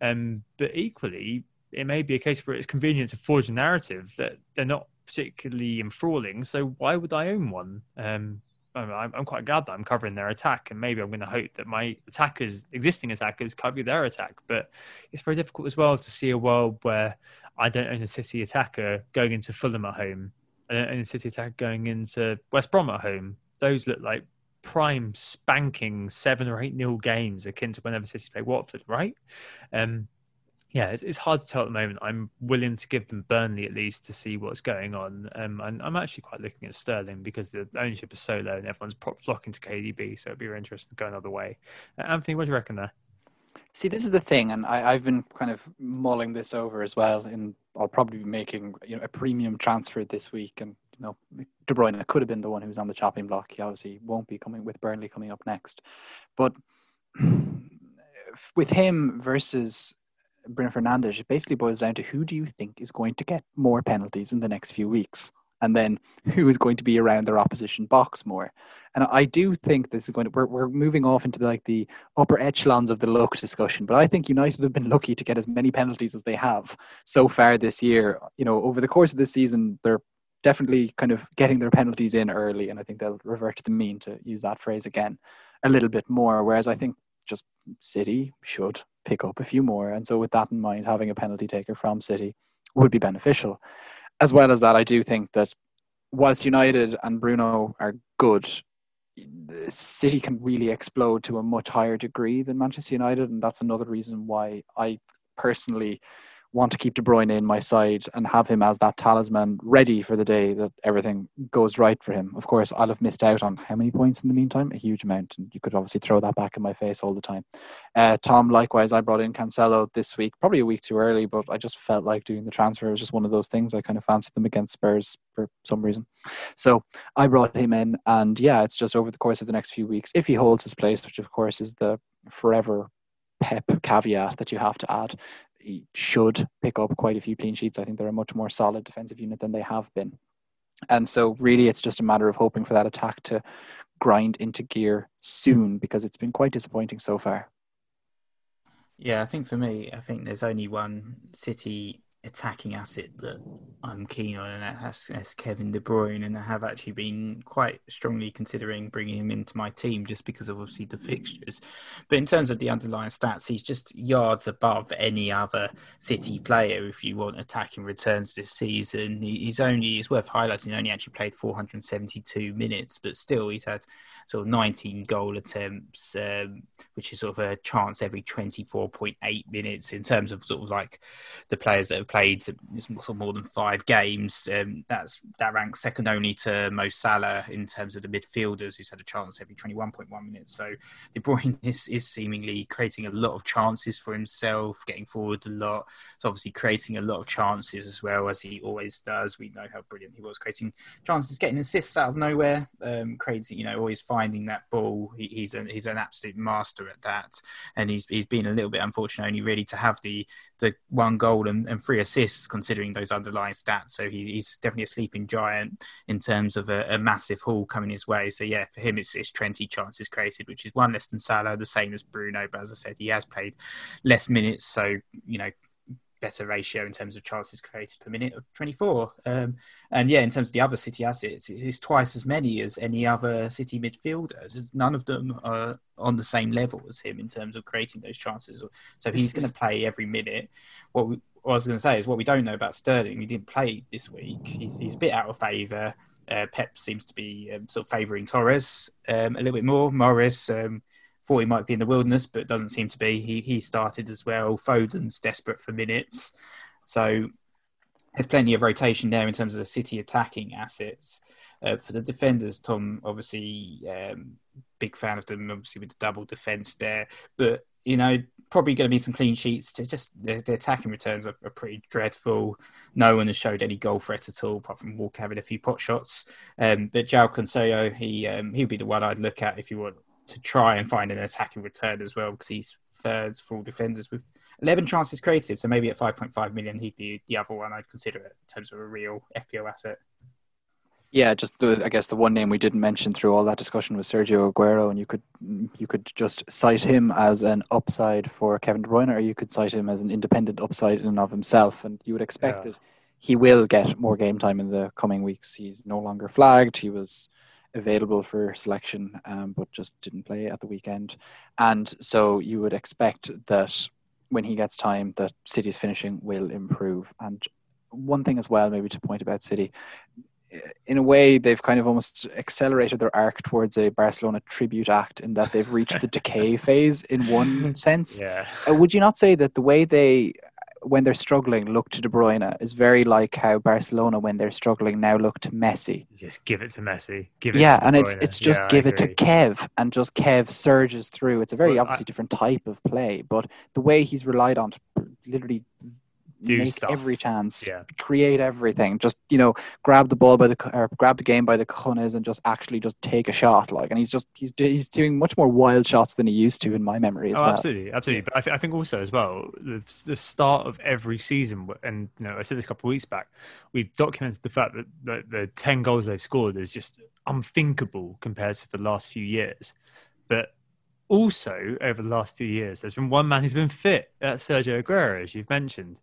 Um, but equally, it may be a case where it's convenient to forge a narrative that they're not particularly enthralling. So why would I own one? Um, I'm, I'm quite glad that I'm covering their attack, and maybe I'm going to hope that my attackers, existing attackers, cover their attack. But it's very difficult as well to see a world where I don't own a City attacker going into Fulham at home, I don't own a City attacker going into West Brom at home. Those look like prime spanking seven or eight nil games akin to whenever City play Watford, right? Um, yeah, it's, it's hard to tell at the moment. I'm willing to give them Burnley at least to see what's going on. Um, and I'm actually quite looking at Sterling because the ownership is so low and everyone's flocking to KDB. So it'd be interesting to go another way. Uh, Anthony, what do you reckon there? See, this is the thing, and I, have been kind of mulling this over as well. And I'll probably be making you know a premium transfer this week, and you know De Bruyne could have been the one who was on the chopping block. He obviously won't be coming with Burnley coming up next, but <clears throat> with him versus Bruno Fernandes, it basically boils down to who do you think is going to get more penalties in the next few weeks? And then who is going to be around their opposition box more? And I do think this is going to, we're, we're moving off into the, like the upper echelons of the luck discussion, but I think United have been lucky to get as many penalties as they have so far this year. You know, over the course of this season, they're definitely kind of getting their penalties in early, and I think they'll revert to the mean to use that phrase again a little bit more. Whereas I think just City should pick up a few more. And so, with that in mind, having a penalty taker from City would be beneficial. As well as that, I do think that whilst United and Bruno are good, City can really explode to a much higher degree than Manchester United. And that's another reason why I personally want to keep De Bruyne in my side and have him as that talisman ready for the day that everything goes right for him. Of course, I'll have missed out on how many points in the meantime? A huge amount. And you could obviously throw that back in my face all the time. Uh, Tom, likewise, I brought in Cancelo this week, probably a week too early, but I just felt like doing the transfer It was just one of those things. I kind of fancied them against Spurs for some reason. So I brought him in. And yeah, it's just over the course of the next few weeks, if he holds his place, which of course is the forever pep caveat that you have to add he should pick up quite a few clean sheets. I think they're a much more solid defensive unit than they have been. And so, really, it's just a matter of hoping for that attack to grind into gear soon because it's been quite disappointing so far. Yeah, I think for me, I think there's only one City attacking asset that I'm keen on, and that's, that's Kevin De Bruyne, and I have actually been quite strongly considering bringing him into my team just because of obviously the fixtures. But in terms of the underlying stats, he's just yards above any other City player if you want attacking returns this season. He's only, it's worth highlighting, only actually played 472 minutes, but still he's had sort of 19 goal attempts, um, which is sort of a chance every 24.8 minutes in terms of sort of like the players that have played of more than five games. Um, that's that ranks second only to Mo Salah in terms of the midfielders, who's had a chance every 21.1 minutes. So De Bruyne <laughs> is, is seemingly creating a lot of chances for himself, getting forward a lot. It's obviously creating a lot of chances as well as he always does. We know how brilliant he was creating chances, getting assists out of nowhere, um, creating you know always finding that ball. He, he's a, he's an absolute master at that, and he's he's been a little bit unfortunate only really to have the the one goal and, and three assists considering those underlying stats. So he, he's definitely a sleeping giant in terms of a, a, massive haul coming his way. So yeah, for him it's, it's 20 chances created, which is one less than Salah, the same as Bruno. But as I said, he has played less minutes, so you know better ratio in terms of chances created per minute of 24. Um, and yeah, in terms of the other City assets, it's twice as many as any other City midfielders. None of them are on the same level as him in terms of creating those chances. So he's going to play every minute. What, we, what I was going to say is what we don't know about Sterling. He didn't play this week. He's, he's a bit out of favour. Uh, Pep seems to be um, sort of favouring Torres um, a little bit more. Mahrez um, thought he might be in the wilderness, but doesn't seem to be. He he started as well. Foden's desperate for minutes, so there's plenty of rotation there in terms of the City attacking assets. Uh, for the defenders, Tom obviously um, big fan of them. Obviously with the double defense there, but you know probably going to be some clean sheets. To just the, the attacking returns are, are, pretty dreadful. No one has showed any goal threat at all, apart from Walker having a few pot shots. Um, but João Cancelo, he um, he'd be the one I'd look at if you want to try and find an attacking return as well because he's thirds full defenders with 11 chances created. So maybe at 5.5 million, he'd be the other one I'd consider it in terms of a real FPL asset. Yeah, just the, I guess the one name we didn't mention through all that discussion was Sergio Aguero, and you could you could just cite him as an upside for Kevin De Bruyne, or you could cite him as an independent upside in and of himself, and you would expect yeah. that he will get more game time in the coming weeks. He's no longer flagged. He was available for selection, um, but just didn't play at the weekend. And so you would expect that when he gets time, that City's finishing will improve. And one thing as well, maybe to point about City, in a way, they've kind of almost accelerated their arc towards a Barcelona tribute act in that they've reached the <laughs> decay phase in one sense. Yeah. Uh, would you not say that the way they when they're struggling, look to De Bruyne is very like how Barcelona, when they're struggling, now look to Messi. Just give it to Messi. Give it yeah, and it's it's just yeah, give it to Kev, and just Kev surges through. It's a very well, obviously I, different type of play, but the way he's relied on to literally do make stuff. every chance, yeah. create everything. Just you know, grab the ball by the or grab the game by the cojones and just actually just take a shot. Like, and he's just he's he's doing much more wild shots than he used to in my memory as oh, well. Absolutely, absolutely. But I, th- I think also as well the, the start of every season, and you know, I said this a couple of weeks back, we've documented the fact that the, the ten goals they've scored is just unthinkable compared to the last few years. But also over the last few years, there's been one man who's been fit. That's Sergio Aguero, as you've mentioned.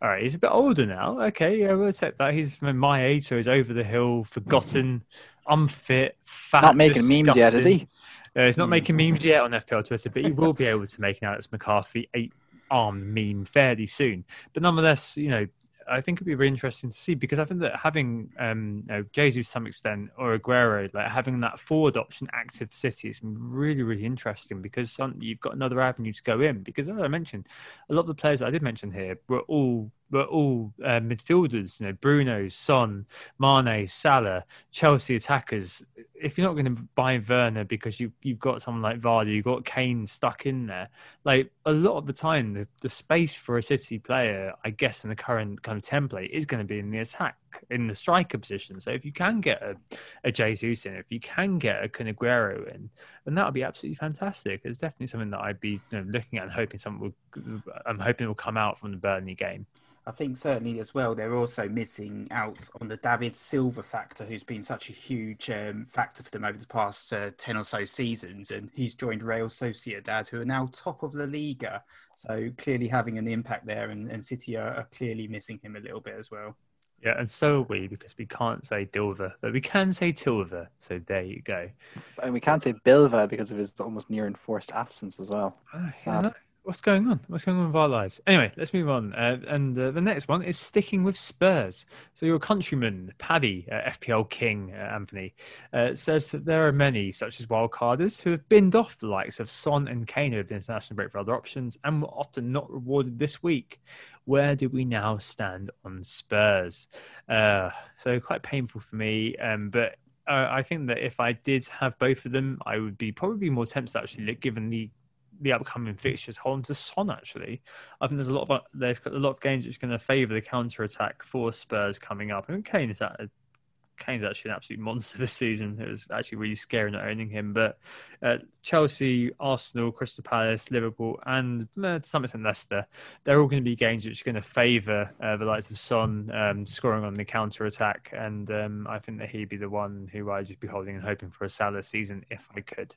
All right, he's a bit older now. Okay, yeah, we'll accept that. He's my age, so he's over the hill, forgotten, unfit, fat. Not making disgusting. memes yet, is he? Uh, he's not mm. making memes yet on FPL Twitter, but he will be able to make an Alex McCarthy eight arm meme fairly soon. But nonetheless, you know, I think it'd be really interesting to see because I think that having um, you know, Jesus to some extent or Aguero, like having that forward option active for City is really, really interesting because some, you've got another avenue to go in. Because as I mentioned, a lot of the players I did mention here were all were all uh, midfielders. You know, Bruno, Son, Mane, Salah, Chelsea attackers. If you're not going to buy Werner because you you've got someone like Vardy, you've got Kane stuck in there. Like a lot of the time, the, the space for a City player, I guess, in the current kind of template is going to be in the attack. in the striker position. So if you can get a, a Jesus in, if you can get a Kun in, then that would be absolutely fantastic. It's definitely something that I'd be you know, looking at and hoping something will. I'm hoping will come out from the Burnley game. I think certainly as well, they're also missing out on the David Silva factor, who's been such a huge um, factor for them over the past uh, 10 or so seasons. And he's joined Real Sociedad, who are now top of La Liga. So clearly having an impact there, and, and City are, are clearly missing him a little bit as well. Yeah, and so are we because we can't say Dilva, but we can say Tilva. So there you go. And we can't say Bilva because of his almost near enforced absence as well. Ah, yeah, no, what's going on? What's going on with our lives? Anyway, let's move on. Uh, and uh, the next one is sticking with Spurs. So your countryman, Paddy, uh, FPL King, uh, Anthony, uh, says that there are many, such as wildcarders, who have binned off the likes of Son and Kane over the international break for other options and were often not rewarded this week. Where do we now stand on Spurs? Uh, so quite painful for me, um, but I think that if I did have both of them, I would be probably more tempted actually, given the the upcoming fixtures hold to Son. Actually, I think there's a lot of there's a lot of games which going to favour the counter attack for Spurs coming up. I And Kane is at Kane's actually an absolute monster this season. It was actually really scary not owning him. But uh, Chelsea, Arsenal, Crystal Palace, Liverpool, and uh, to some extent Leicester, they're all going to be games which are going to favour uh, the likes of Son um, scoring on the counter attack. And um, I think that he'd be the one who I'd just be holding and hoping for a Salah season if I could.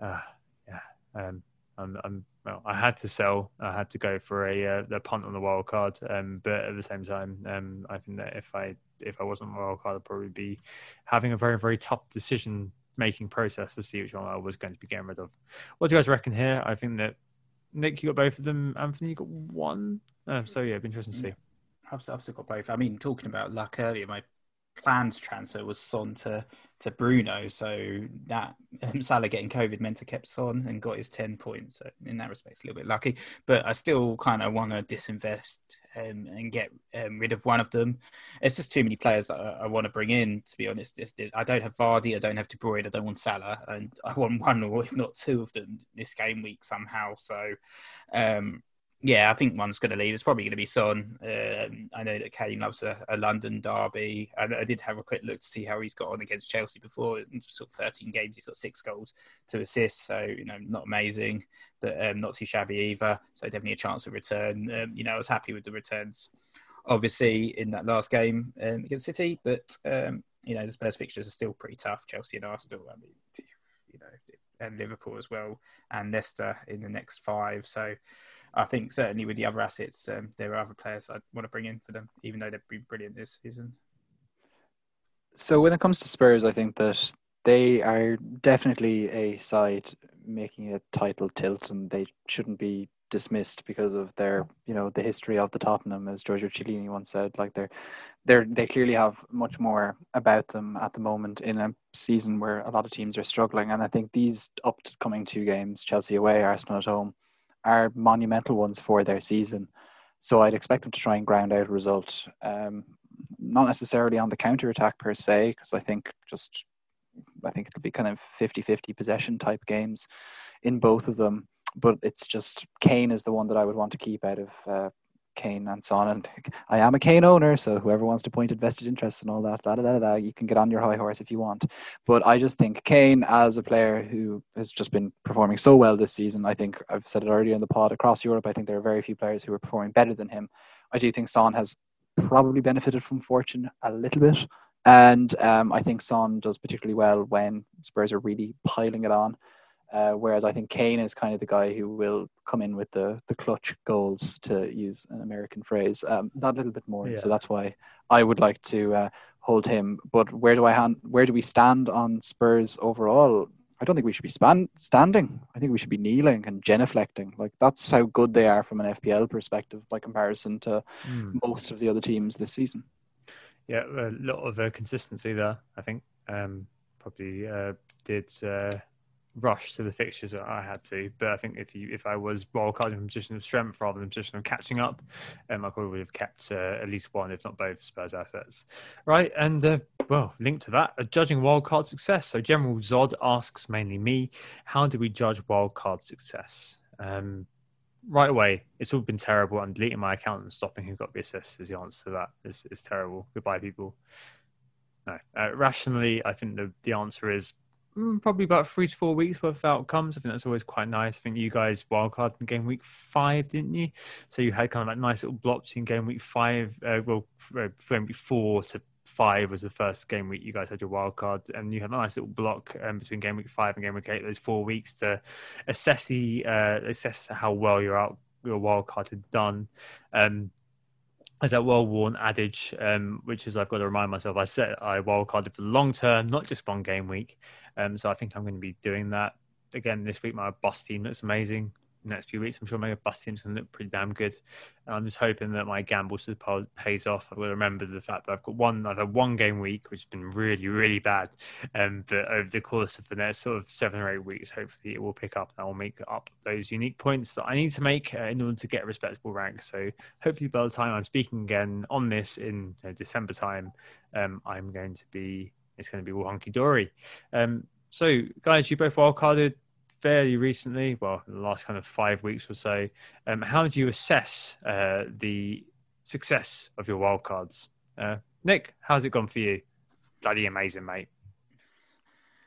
Uh, yeah. Um, I'm, I'm well, I had to sell. I had to go for a uh, the punt on the wild card. Um, but at the same time, um, I think that if I if I wasn't wild card, I'd probably be having a very very tough decision making process to see which one I was going to be getting rid of. What do you guys reckon here? I think that Nick, you got both of them. Anthony, you got one. Oh, so yeah, it'd be interesting to see. I've, still got both. I mean, talking about luck earlier, my planned transfer was Son to to Bruno. So that um, Salah getting COVID meant to kept Son and got his ten points. So in that respect, it's a little bit lucky. But I still kind of want to disinvest um, and get um, rid of one of them. It's just too many players that I, I want to bring in. To be honest, it's, it, I don't have Vardy, I don't have De Bruyne, I don't want Salah, and I want one or if not two of them this game week somehow. So. Um, yeah, I think one's going to leave. It's probably going to be Son. Um, I know that Kane loves a, a London derby. I, I, did have a quick look to see how he's got on against Chelsea before. In sort of 13 games, he's got six goals, two assists. So, you know, not amazing, but um, not too shabby either. So, definitely a chance of return. Um, you know, I was happy with the returns, obviously, in that last game um, against City. But, um, you know, the Spurs fixtures are still pretty tough. Chelsea and Arsenal, I mean, you know, and Liverpool as well, and Leicester in the next five. So, I think certainly with the other assets, um, there are other players I'd want to bring in for them, even though they've been brilliant this season. So when it comes to Spurs, I think that they are definitely a side making a title tilt, and they shouldn't be dismissed because of their, you know, the history of the Tottenham, as Giorgio Chiellini once said. Like they're, they're they clearly have much more about them at the moment in a season where a lot of teams are struggling, and I think these upcoming two games, Chelsea away, Arsenal at home are monumental ones for their season. So I'd expect them to try and ground out a result. Um, not necessarily on the counter attack per se, because I think just I think it'll be kind of 50-50 possession type games in both of them. But it's just Kane is the one that I would want to keep out of uh, Kane and Son. And I am a Kane owner, so whoever wants to point at vested interests and all that, da, da, da, da, you can get on your high horse if you want. But I just think Kane, as a player who has just been performing so well this season, I think I've said it earlier in the pod across Europe, I think there are very few players who are performing better than him. I do think Son has probably benefited from fortune a little bit. And um, I think Son does particularly well when Spurs are really piling it on. Uh, whereas I think Kane is kind of the guy who will come in with the the clutch goals, to use an American phrase, um, that little bit more. Yeah. So that's why I would like to uh, hold him. But where do I hand, where do we stand on Spurs overall? I don't think we should be span- standing. I think we should be kneeling and genuflecting. Like that's how good they are from an FPL perspective by comparison to mm. most of the other teams this season. Yeah, a lot of uh, consistency there. I think um, probably uh, did uh, rush to the fixtures that I had to. But I think if you if I was wildcarding from a position of strength rather than a position of catching up, um, I probably would have kept uh, at least one, if not both, Spurs assets. Right, and uh, well, linked to that, uh, judging wildcard success. So General Zod asks mainly me, how do we judge wildcard success? Um, right away, it's all been terrible. I'm deleting my account and stopping who got the assist is the answer to that. It's, it's terrible. Goodbye, people. No. Uh, rationally, I think the, the answer is probably about three to four weeks worth of outcomes. I think that's always quite nice. I think you guys wildcard in game week five, didn't you? So you had kind of like nice little block between game week five, uh, well, game week four to five was the first game week you guys had your wild card, and you had a nice little block um, between game week five and game week eight. Those four weeks to assess the uh, assess how well your out your wild card had done. Um, as that well-worn adage, um, which is I've got to remind myself, I set I wildcarded for the long term, not just one game week. Um, so I think I'm going to be doing that again this week. My bus team looks amazing next few weeks. I'm sure my bus team's going to look pretty damn good. And I'm just hoping that my gamble pays off. I've got to remember the fact that I've got one, I've had one game week, which has been really, really bad. Um, but over the course of the next sort of seven or eight weeks, hopefully it will pick up and I will make up those unique points that I need to make uh, in order to get a respectable rank. So hopefully by the time I'm speaking again on this in you know, December time, um, I'm going to be, it's going to be all hunky dory. Um, so, guys, you both wildcarded fairly recently, well, the last kind of five weeks or so. Um, how do you assess uh, the success of your wildcards? Uh, Nick, how's it gone for you? Bloody amazing, mate.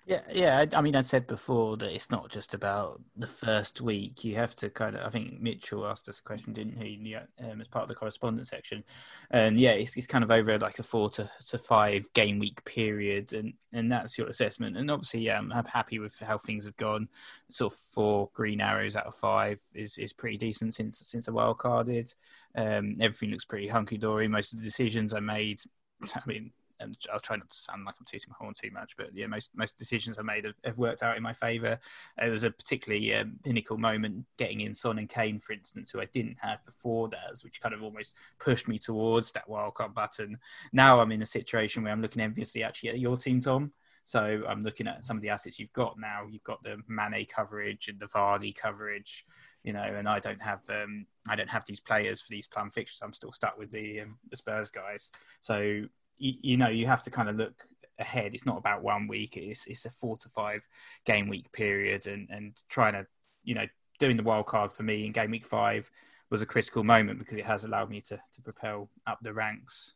Yeah, yeah. I, I, mean, I said before that it's not just about the first week. You have to kind of. I think Mitchell asked us a question, didn't he, um, as part of the correspondence section? And yeah, it's, it's kind of over like a four to, to five game week period, and and that's your assessment. And obviously, yeah, I'm happy with how things have gone. Sort of four green arrows out of five is is pretty decent since since the wild carded. Um, everything looks pretty hunky dory. Most of the decisions I made. <laughs> I mean, and I'll try not to sound like I'm tooting my horn too much, but yeah, most most decisions I made have, have worked out in my favour. It was a particularly um, pinnacle moment getting in Son and Kane, for instance, who I didn't have before that, which kind of almost pushed me towards that wildcard button. Now I'm in a situation where I'm looking enviously actually at your team, Tom. So I'm looking at some of the assets you've got now. You've got the Mane coverage and the Vardy coverage, you know, and I don't have um, I don't have these players for these plum fixtures. I'm still stuck with the um, the Spurs guys. So you, you know you have to kind of look ahead. It's not about one week. It's it's a four to five game week period, and and trying to you know doing the wild card for me in game week five was a critical moment because it has allowed me to to propel up the ranks.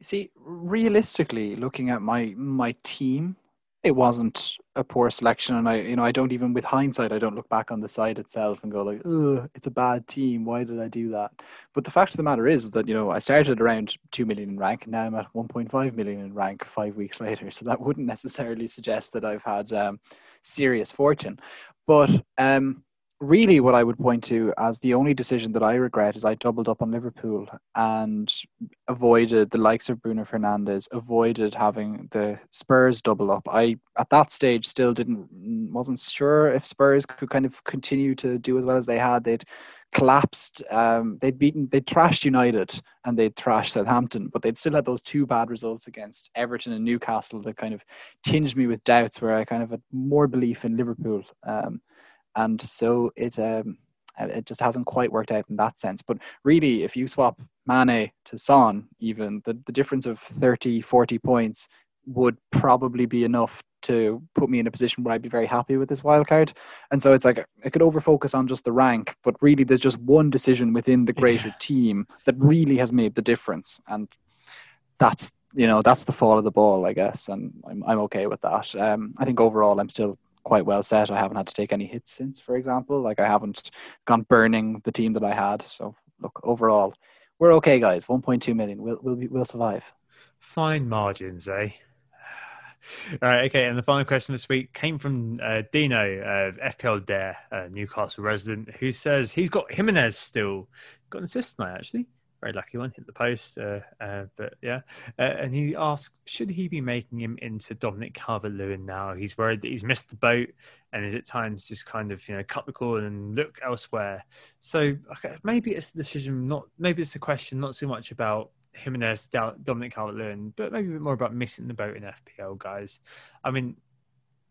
See, realistically, looking at my my team it wasn't a poor selection and i you know i don't even with hindsight i don't look back on the side itself and go like oh it's a bad team. Why did i do that? But the fact of the matter is that you know i started around 2 million in rank and now i'm at 1.5 million in rank five weeks <laughs> later. So that wouldn't necessarily suggest that i've had um, serious fortune. But um, really what I would point to as the only decision that I regret is I doubled up on Liverpool and avoided the likes of Bruno Fernandes, avoided having the Spurs double up. I at that stage still didn't wasn't sure if Spurs could kind of continue to do as well as they had. They'd collapsed. Um, they'd beaten, they'd trashed United and they'd thrashed Southampton, but they'd still had those two bad results against Everton and Newcastle that kind of tinged me with doubts. Where I kind of had more belief in Liverpool. Um, and so it um, it just hasn't quite worked out in that sense. But really, if you swap Mane to Son, even the, the difference of 30, 40 points would probably be enough to put me in a position where I'd be very happy with this wild card. And so it's like I could over focus on just the rank, but really there's just one decision within the greater <laughs> team that really has made the difference. And that's you know, that's the fall of the ball, I guess. And I'm I'm okay with that. Um I think overall I'm still quite well set. I haven't had to take any hits since, for example. Like I haven't gone burning the team that I had. So look, overall, we're okay, guys. 1.2 million. We'll we'll be, we'll survive. Fine margins, eh? <sighs> All right, okay. And the final question this week came from uh, Dino, uh, FPL Dare, uh, Newcastle resident, who says he's got Jimenez still. Got an assist tonight, actually very lucky one, hit the post. Uh, uh, but yeah, uh, and he asked, should he be making him into Dominic Calvert-Lewin now? He's worried that he's missed the boat, and is at times just kind of you know cut the cord and look elsewhere. So okay, maybe it's a decision, not maybe it's a question, not so much about Jimenez, Dominic Calvert-Lewin, but maybe a bit more about missing the boat in FPL, guys. I mean,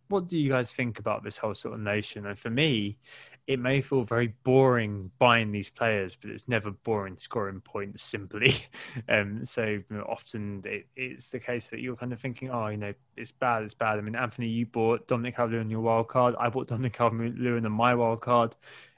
what do you guys think about this whole sort of notion? And for me, it may feel very boring buying these players, but it's never boring scoring points simply. <laughs> um, so you know, often it, it's the case that you're kind of thinking, oh, you know, it's bad, it's bad. I mean, Anthony, you bought Dominic Calvert-Lewin on your wild card. I bought Dominic Calvert-Lewin on my wild card.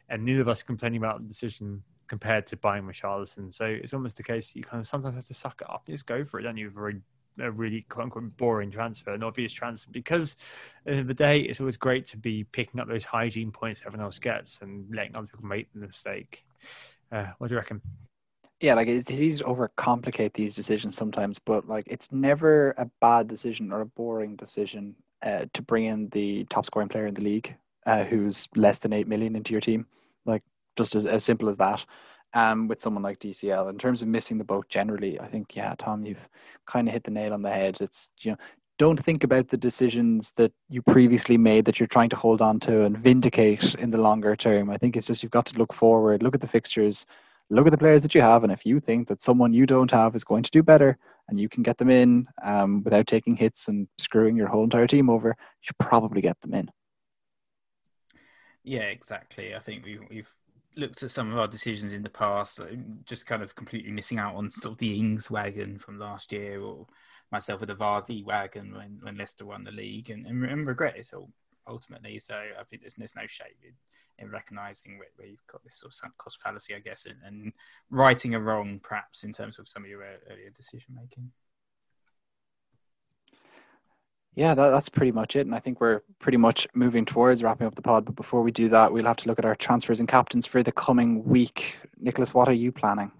and neither of us complaining about the decision compared to buying Richarlison. So it's almost the case you kind of sometimes have to suck it up and just go for it, don't you? For a, really quote unquote boring transfer, an obvious transfer, because at the end of the day, it's always great to be picking up those hygiene points everyone else gets and letting other people make the mistake. Uh, what do you reckon? Yeah, like it's easy to overcomplicate these decisions sometimes, but like it's never a bad decision or a boring decision uh, to bring in the top scoring player in the league uh, who's less than 8 million into your team. Like just as, as simple as that. Um, with someone like DCL, in terms of missing the boat generally, I think yeah, Tom, you've kind of hit the nail on the head. It's you know, don't think about the decisions that you previously made that you're trying to hold on to and vindicate in the longer term. I think it's just you've got to look forward, look at the fixtures, look at the players that you have, and if you think that someone you don't have is going to do better and you can get them in um, without taking hits and screwing your whole entire team over, you should probably get them in. Yeah, exactly. I think we, we've looked at some of our decisions in the past, uh, just kind of completely missing out on sort of the Ings wagon from last year, or myself with the Vardy wagon when, when Leicester won the league, and, and, and regret it all ultimately. So I think there's, there's no shame in, in recognizing where, where, you've got this sort of cost fallacy, I guess, and, and righting a wrong perhaps in terms of some of your uh, earlier decision making yeah, that, that's pretty much it. And I think we're pretty much moving towards wrapping up the pod. But before we do that, we'll have to look at our transfers and captains for the coming week. Nicholas, what are you planning?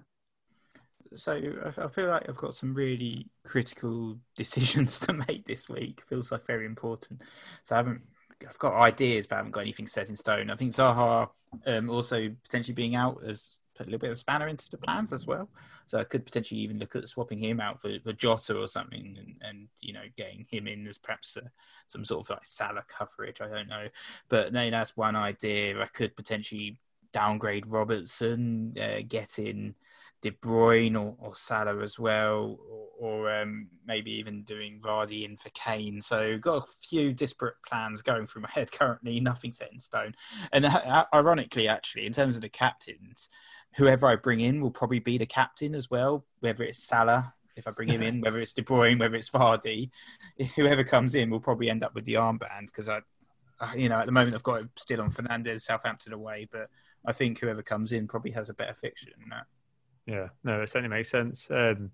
So I feel like I've got some really critical <laughs> decisions to make this week. Feels like very important. So I haven't. I've got ideas, but I haven't got anything set in stone. I think Zaha um, also potentially being out as put a little bit of spanner into the plans as well. So I could potentially even look at swapping him out for, for Jota or something, and, and you know getting him in as perhaps a, some sort of like Salah coverage. I don't know, but no, that's one idea. I could potentially downgrade Robertson, uh, get in De Bruyne or, or Salah as well, or, or um, maybe even doing Vardy in for Kane. So got a few disparate plans going through my <laughs> head currently. Nothing set in stone. And uh, ironically, actually, in terms of the captains whoever I bring in will probably be the captain as well, whether it's Salah, if I bring him in, <laughs> whether it's De Bruyne, whether it's Vardy, whoever comes in will probably end up with the armband because I, you know, at the moment I've got it still on Fernandes, Southampton away, but I think whoever comes in probably has a better fixture than that. Yeah, no, it certainly makes sense. Um,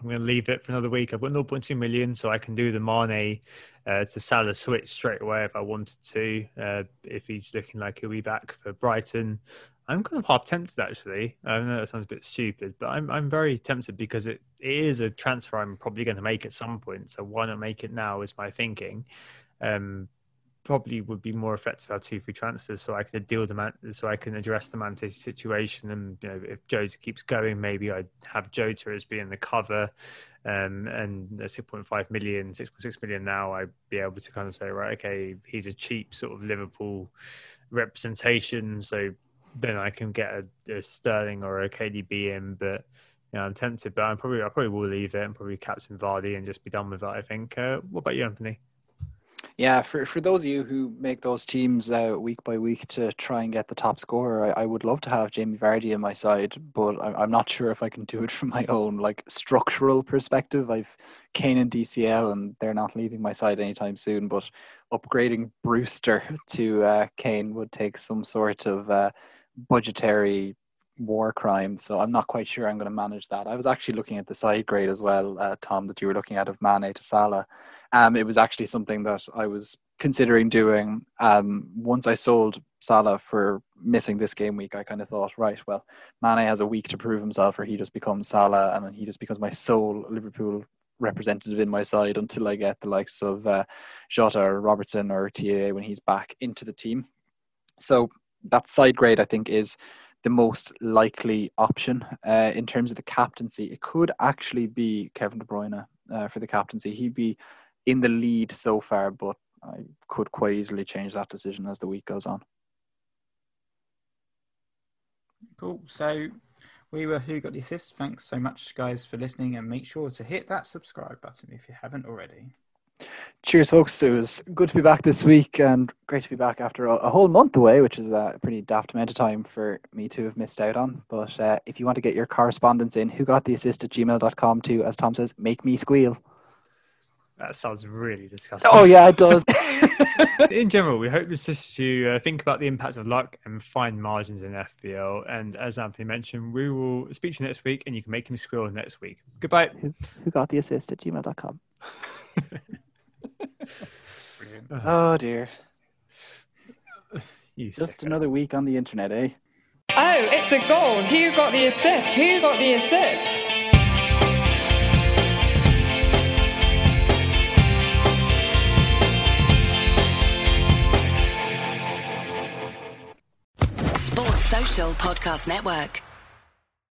I'm going to leave it for another week. I've got 0.2 million, so I can do the Mane uh, to Salah switch straight away if I wanted to. Uh, if he's looking like he'll be back for Brighton, I'm kind of half tempted actually. I know that sounds a bit stupid, but I'm I'm very tempted because it, it is a transfer I'm probably going to make at some point. So why not make it now? Is my thinking. Um, probably would be more effective at two free transfers, so I can deal the man, so I can address the Mane situation. And you know, if Jota keeps going, maybe I'd have Jota as being the cover, um, and 6.5 million, 6.6 million now, I'd be able to kind of say, right, okay, he's a cheap sort of Liverpool representation, so then I can get a, a Sterling or a KDB in. But you know, I'm tempted, but I'm probably I probably will leave it and probably captain Vardy and just be done with it. I think. Uh, what about you, Anthony? Yeah, for for those of you who make those teams week by week to try and get the top scorer, I, I would love to have Jamie Vardy in my side, but I, I'm not <laughs> sure if I can do it from my own like structural perspective. I've Kane and DCL, and they're not leaving my side anytime soon. But upgrading Brewster <laughs> to uh, Kane would take some sort of uh, budgetary war crime. So I'm not quite sure I'm going to manage that. I was actually looking at the side grade as well, uh, Tom, that you were looking at of Mane to Salah. Um, it was actually something that I was considering doing. Um, once I sold Salah for missing this game week, I kind of thought, right, well, Mane has a week to prove himself, or he just becomes Salah, and he just becomes my sole Liverpool representative in my side until I get the likes of uh, Jota or Robertson or TAA when he's back into the team. So that side grade, I think, is the most likely option uh, in terms of the captaincy. It could actually be Kevin De Bruyne uh, for the captaincy. He'd be in the lead so far, but I could quite easily change that decision as the week goes on. Cool. So we were Who Got the Assist. Thanks so much, guys, for listening, and make sure to hit that subscribe button if you haven't already. Cheers, folks. It was good to be back this week and great to be back after a, whole month away, which is a pretty daft amount of time for me to have missed out on. But uh, if you want to get your correspondence in, who got the assist at gmail.com to, as Tom says, make me squeal. That sounds really disgusting. Oh, yeah, it does. <laughs> <laughs> in general, we hope this is you uh, think about the impact of luck and fine margins in FPL. And as Anthony mentioned, we will speak to you next week, and you can make him squeal next week. Goodbye. Who, who got the assist at gmail.com. <laughs> Oh dear. You Just sicko. another week on the internet, eh? Oh, it's a goal. Who got the assist? Who got the assist? Sports Social Podcast Network.